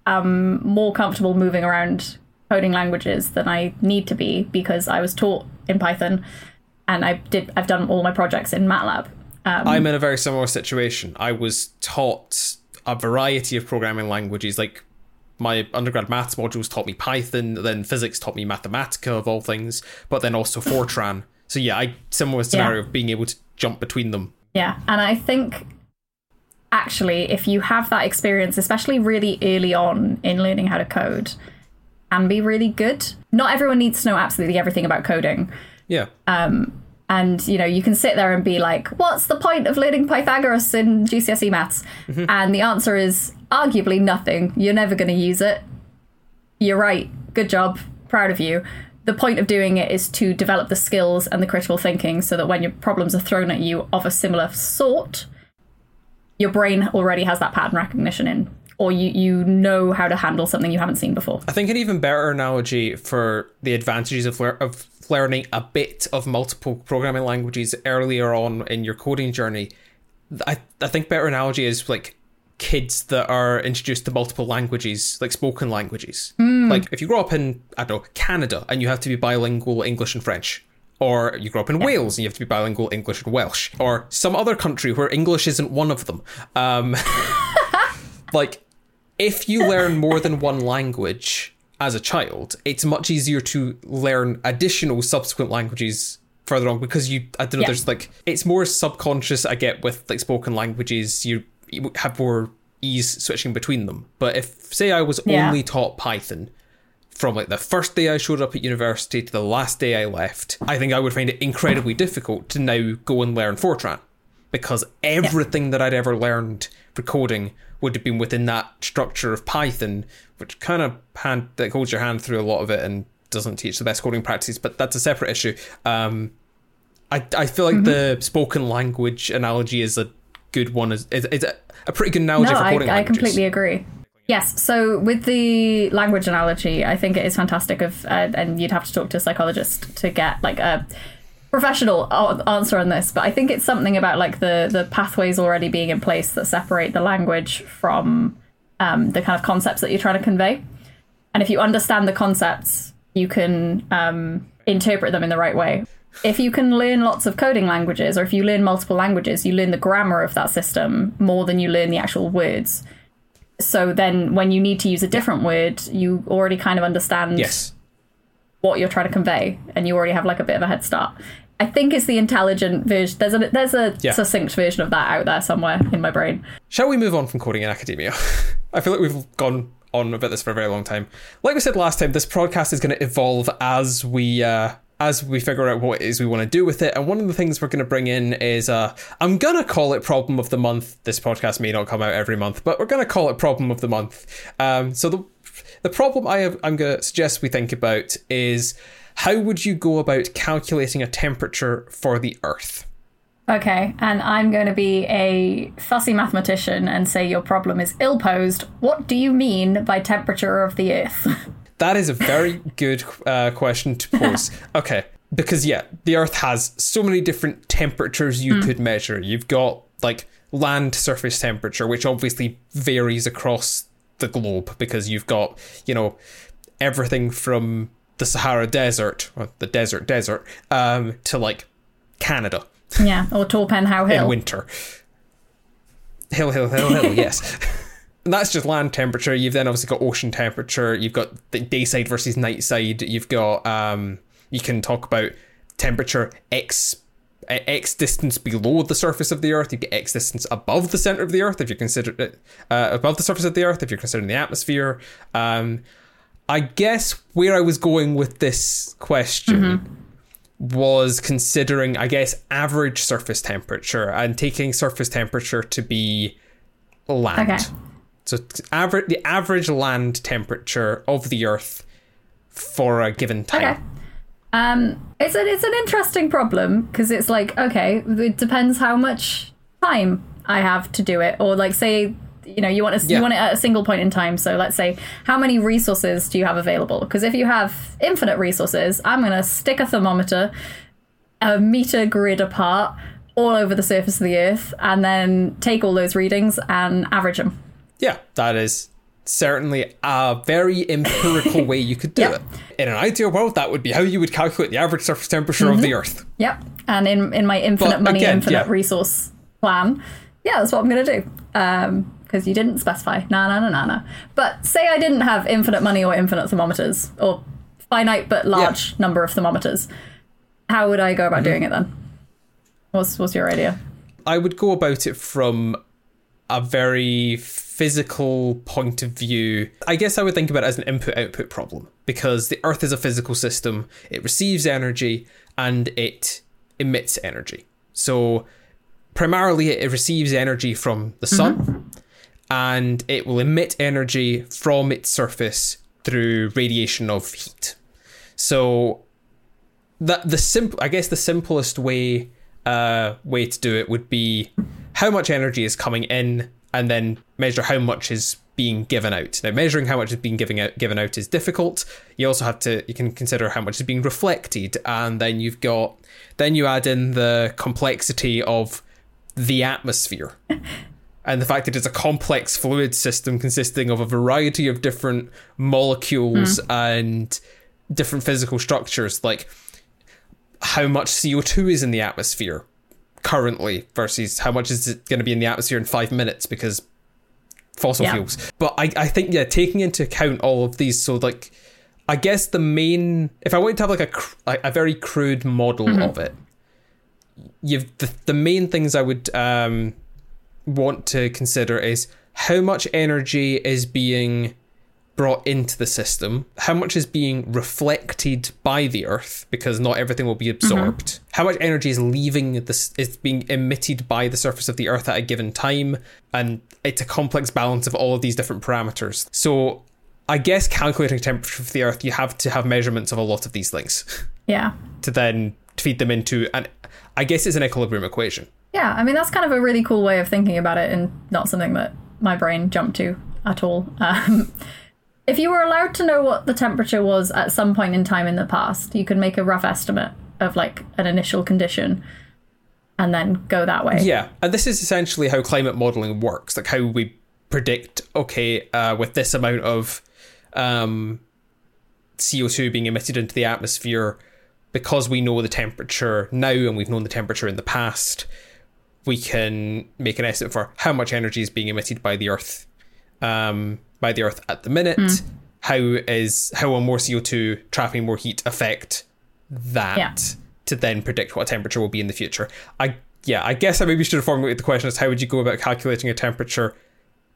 am more comfortable moving around coding languages than I need to be because I was taught in Python and I did I've done all my projects in MATLAB. Um, I'm in a very similar situation. I was taught a variety of programming languages, like my undergrad maths modules taught me Python, then physics taught me Mathematica of all things, but then also Fortran. So yeah, I similar scenario yeah. of being able to jump between them. Yeah, and I think actually if you have that experience, especially really early on in learning how to code, can be really good. Not everyone needs to know absolutely everything about coding. Yeah. Um, and you know you can sit there and be like what's the point of learning pythagoras in gcse maths? Mm-hmm. and the answer is arguably nothing. You're never going to use it. You're right. Good job. Proud of you. The point of doing it is to develop the skills and the critical thinking so that when your problems are thrown at you of a similar sort your brain already has that pattern recognition in or you, you know how to handle something you haven't seen before. I think an even better analogy for the advantages of, of learning a bit of multiple programming languages earlier on in your coding journey, I, I think better analogy is like kids that are introduced to multiple languages, like spoken languages. Mm. Like if you grow up in, I don't know, Canada and you have to be bilingual English and French. Or you grow up in yeah. Wales and you have to be bilingual English and Welsh. Or some other country where English isn't one of them. Um, like if you learn more than one language as a child, it's much easier to learn additional subsequent languages further on because you I don't know yeah. there's like it's more subconscious I get with like spoken languages you, you have more ease switching between them. But if, say, I was Yeah. only taught Python from like the first day I showed up at university to the last day I left, I think I would find it incredibly difficult to now go and learn Fortran because everything that I'd ever learned for coding would have been within that structure of Python, which kind of hand that holds your hand through a lot of it and doesn't teach the best coding practices. But that's a separate issue. Um, I I feel like the spoken language analogy is a good one. Is is, a, a pretty good analogy No, for I, coding I languages. completely agree. Yes, so with the language analogy, I think it is fantastic. Of uh, and you'd have to talk to a psychologist to get like a professional answer on this. But I think it's something about like the the pathways already being in place that separate the language from um, the kind of concepts that you're trying to convey. And if you understand the concepts, you can um, interpret them in the right way. If you can learn lots of coding languages, or if you learn multiple languages, you learn the grammar of that system more than you learn the actual words. So then, when you need to use a different word, you already kind of understand Yes. what you're trying to convey, and you already have like a bit of a head start. I think it's the intelligent version. There's a there's a Yeah. succinct version of that out there somewhere in my brain. Shall we move on from coding in academia? I feel like we've gone on about this for a very long time. Like we said last time, this podcast is going to evolve as we uh, as we figure out what it is we want to do with it. And one of the things we're going to bring in is uh, I'm going to call it problem of the month. This podcast may not come out every month, but we're going to call it problem of the month. Um, so the the problem I have, I'm going to suggest we think about is how would you go about calculating a temperature for the Earth? Okay, and I'm going to be a fussy mathematician and say your problem is ill posed. What do you mean by temperature of the Earth? That is a very good uh, question to pose. Okay, because yeah, the Earth has so many different temperatures you could measure. You've got like land surface temperature, which obviously varies across the globe because you've got you know everything from the Sahara Desert, or the desert desert, um, to like Canada yeah, or Torpenhow Hill in winter. Hill, hill, hill, hill. yes. And that's just land temperature. You've then obviously got ocean temperature. You've got the day side versus night side. You've got um. You can talk about temperature x x distance below the surface of the Earth. You get x distance above the center of the Earth if you consider it uh, above the surface of the Earth if you're considering the atmosphere. Um, I guess where I was going with this question was considering, I guess, average surface temperature and taking surface temperature to be land. Okay. So average the average land temperature of the Earth for a given time. Okay. Um, it's an it's an interesting problem because it's like okay, it depends how much time I have to do it, or like say you know you want to Yeah. you want it at a single point in time. So let's say how many resources do you have available? Because if you have infinite resources, I'm gonna stick a thermometer a meter grid apart all over the surface of the Earth, and then take all those readings and average them. Yeah, that is certainly a very empirical way you could do Yep. it. In an ideal world, that would be how you would calculate the average surface temperature of the Earth. Yep. And in in my infinite But money, again, infinite yeah. resource plan, yeah, that's what I'm going to do. Um, because you didn't specify. Nah, nah, nah, nah, nah. But say I didn't have infinite money or infinite thermometers or finite but large number of thermometers. How would I go Mm-hmm. about doing it then? What's what's your idea? I would go about it from a very physical point of view. I guess I would think about it as an input output problem because the Earth is a physical system. It receives energy and it emits energy. So primarily it receives energy from the sun and it will emit energy from its surface through radiation of heat. So that the simple I guess the simplest way uh way to do it would be how much energy is coming in and then measure how much is being given out. Now measuring how much is being given out given out is difficult. You also have to you can consider how much is being reflected and then you've got then you add in the complexity of the atmosphere. and the fact that it's a complex fluid system consisting of a variety of different molecules and different physical structures like how much CO2 is in the atmosphere currently versus how much is it going to be in the atmosphere in five minutes because fossil Yeah. fuels. But I, I think, yeah, taking into account all of these, so like, I guess the main, if I wanted to have like a, cr- a very crude model of it, you've the, the main things I would um, want to consider is how much energy is being brought into the system, how much is being reflected by the Earth, because not everything will be absorbed, mm-hmm. how much energy is leaving this is being emitted by the surface of the Earth at a given time, and it's a complex balance of all of these different parameters. So I guess calculating temperature of the Earth, you have to have measurements of a lot of these things. Yeah. To then feed them into and I guess it's an equilibrium equation. Yeah, I mean that's kind of a really cool way of thinking about it, and not something that my brain jumped to at all. Um, if you were allowed to know what the temperature was at some point in time in the past, you could make a rough estimate of like an initial condition and then go that way. Yeah, and this is essentially how climate modeling works, like how we predict, okay, uh, with this amount of um, CO2 being emitted into the atmosphere, because we know the temperature now and we've known the temperature in the past, we can make an estimate for how much energy is being emitted by the Earth um, by the Earth at the minute. Mm. How is how will more CO two trapping more heat affect that yeah. to then predict what temperature will be in the future? I yeah, I guess I maybe should have formulated the question as how would you go about calculating a temperature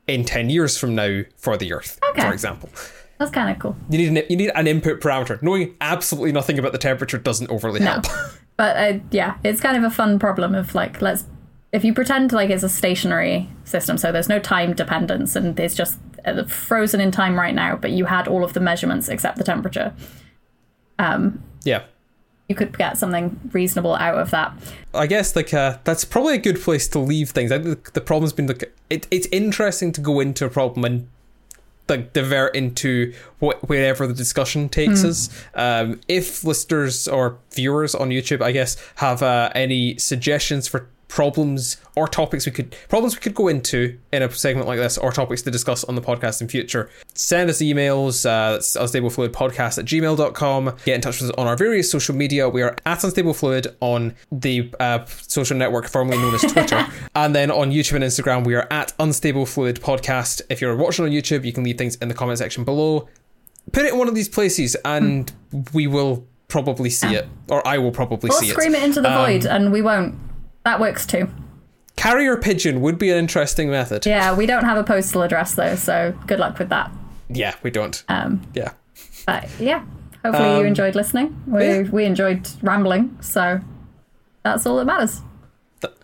in ten years from now for the Earth, okay. for example. That's kind of cool. You need an you need an input parameter. Knowing absolutely nothing about the temperature doesn't overly no. help. but uh, yeah, it's kind of a fun problem of like let's if you pretend like it's a stationary system, so there's no time dependence and it's just uh, frozen in time right now, but you had all of the measurements except the temperature. Um, yeah. You could get something reasonable out of that. I guess like uh, that's probably a good place to leave things. I think the problem's been like it, it's interesting to go into a problem and like divert into what wherever the discussion takes mm. us. Um, if listeners or viewers on YouTube, I guess, have uh, any suggestions for problems or topics we could problems we could go into in a segment like this or topics to discuss on the podcast in future. Send us emails uh, that's unstablefluidpodcast at gmail.com get in touch with us on our various social media. We are at unstablefluid on the uh, social network formerly known as twitter. And then on youtube and instagram we are at unstablefluid podcast if you're watching on youtube you can leave things in the comment section below. Put it in one of these places and mm. we will probably see it or i will probably or see it. scream it into the um, void and we won't that works too. Carrier pigeon would be an interesting method. Yeah, we don't have a postal address though, so good luck with that. Yeah, we don't. Um, yeah. But yeah, hopefully um, you enjoyed listening. We yeah. we enjoyed rambling, so that's all that matters. Th-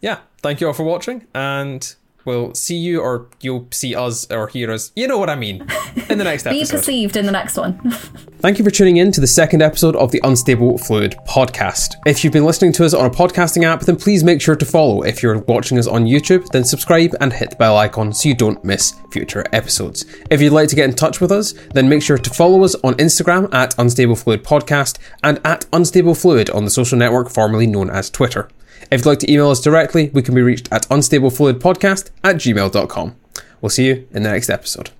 yeah, thank you all for watching, and we'll see you, or you'll see us or hear us. You know what I mean. In the next episode. Be perceived in the next one. Thank you for tuning in to the second episode of the Unstable Fluid podcast. If you've been listening to us on a podcasting app, then please make sure to follow. If you're watching us on YouTube, then subscribe and hit the bell icon so you don't miss future episodes. If you'd like to get in touch with us, then make sure to follow us on Instagram at Unstable Fluid Podcast and at Unstable Fluid on the social network formerly known as Twitter. If you'd like to email us directly, we can be reached at unstablefluidpodcast at gmail.com. We'll see you in the next episode.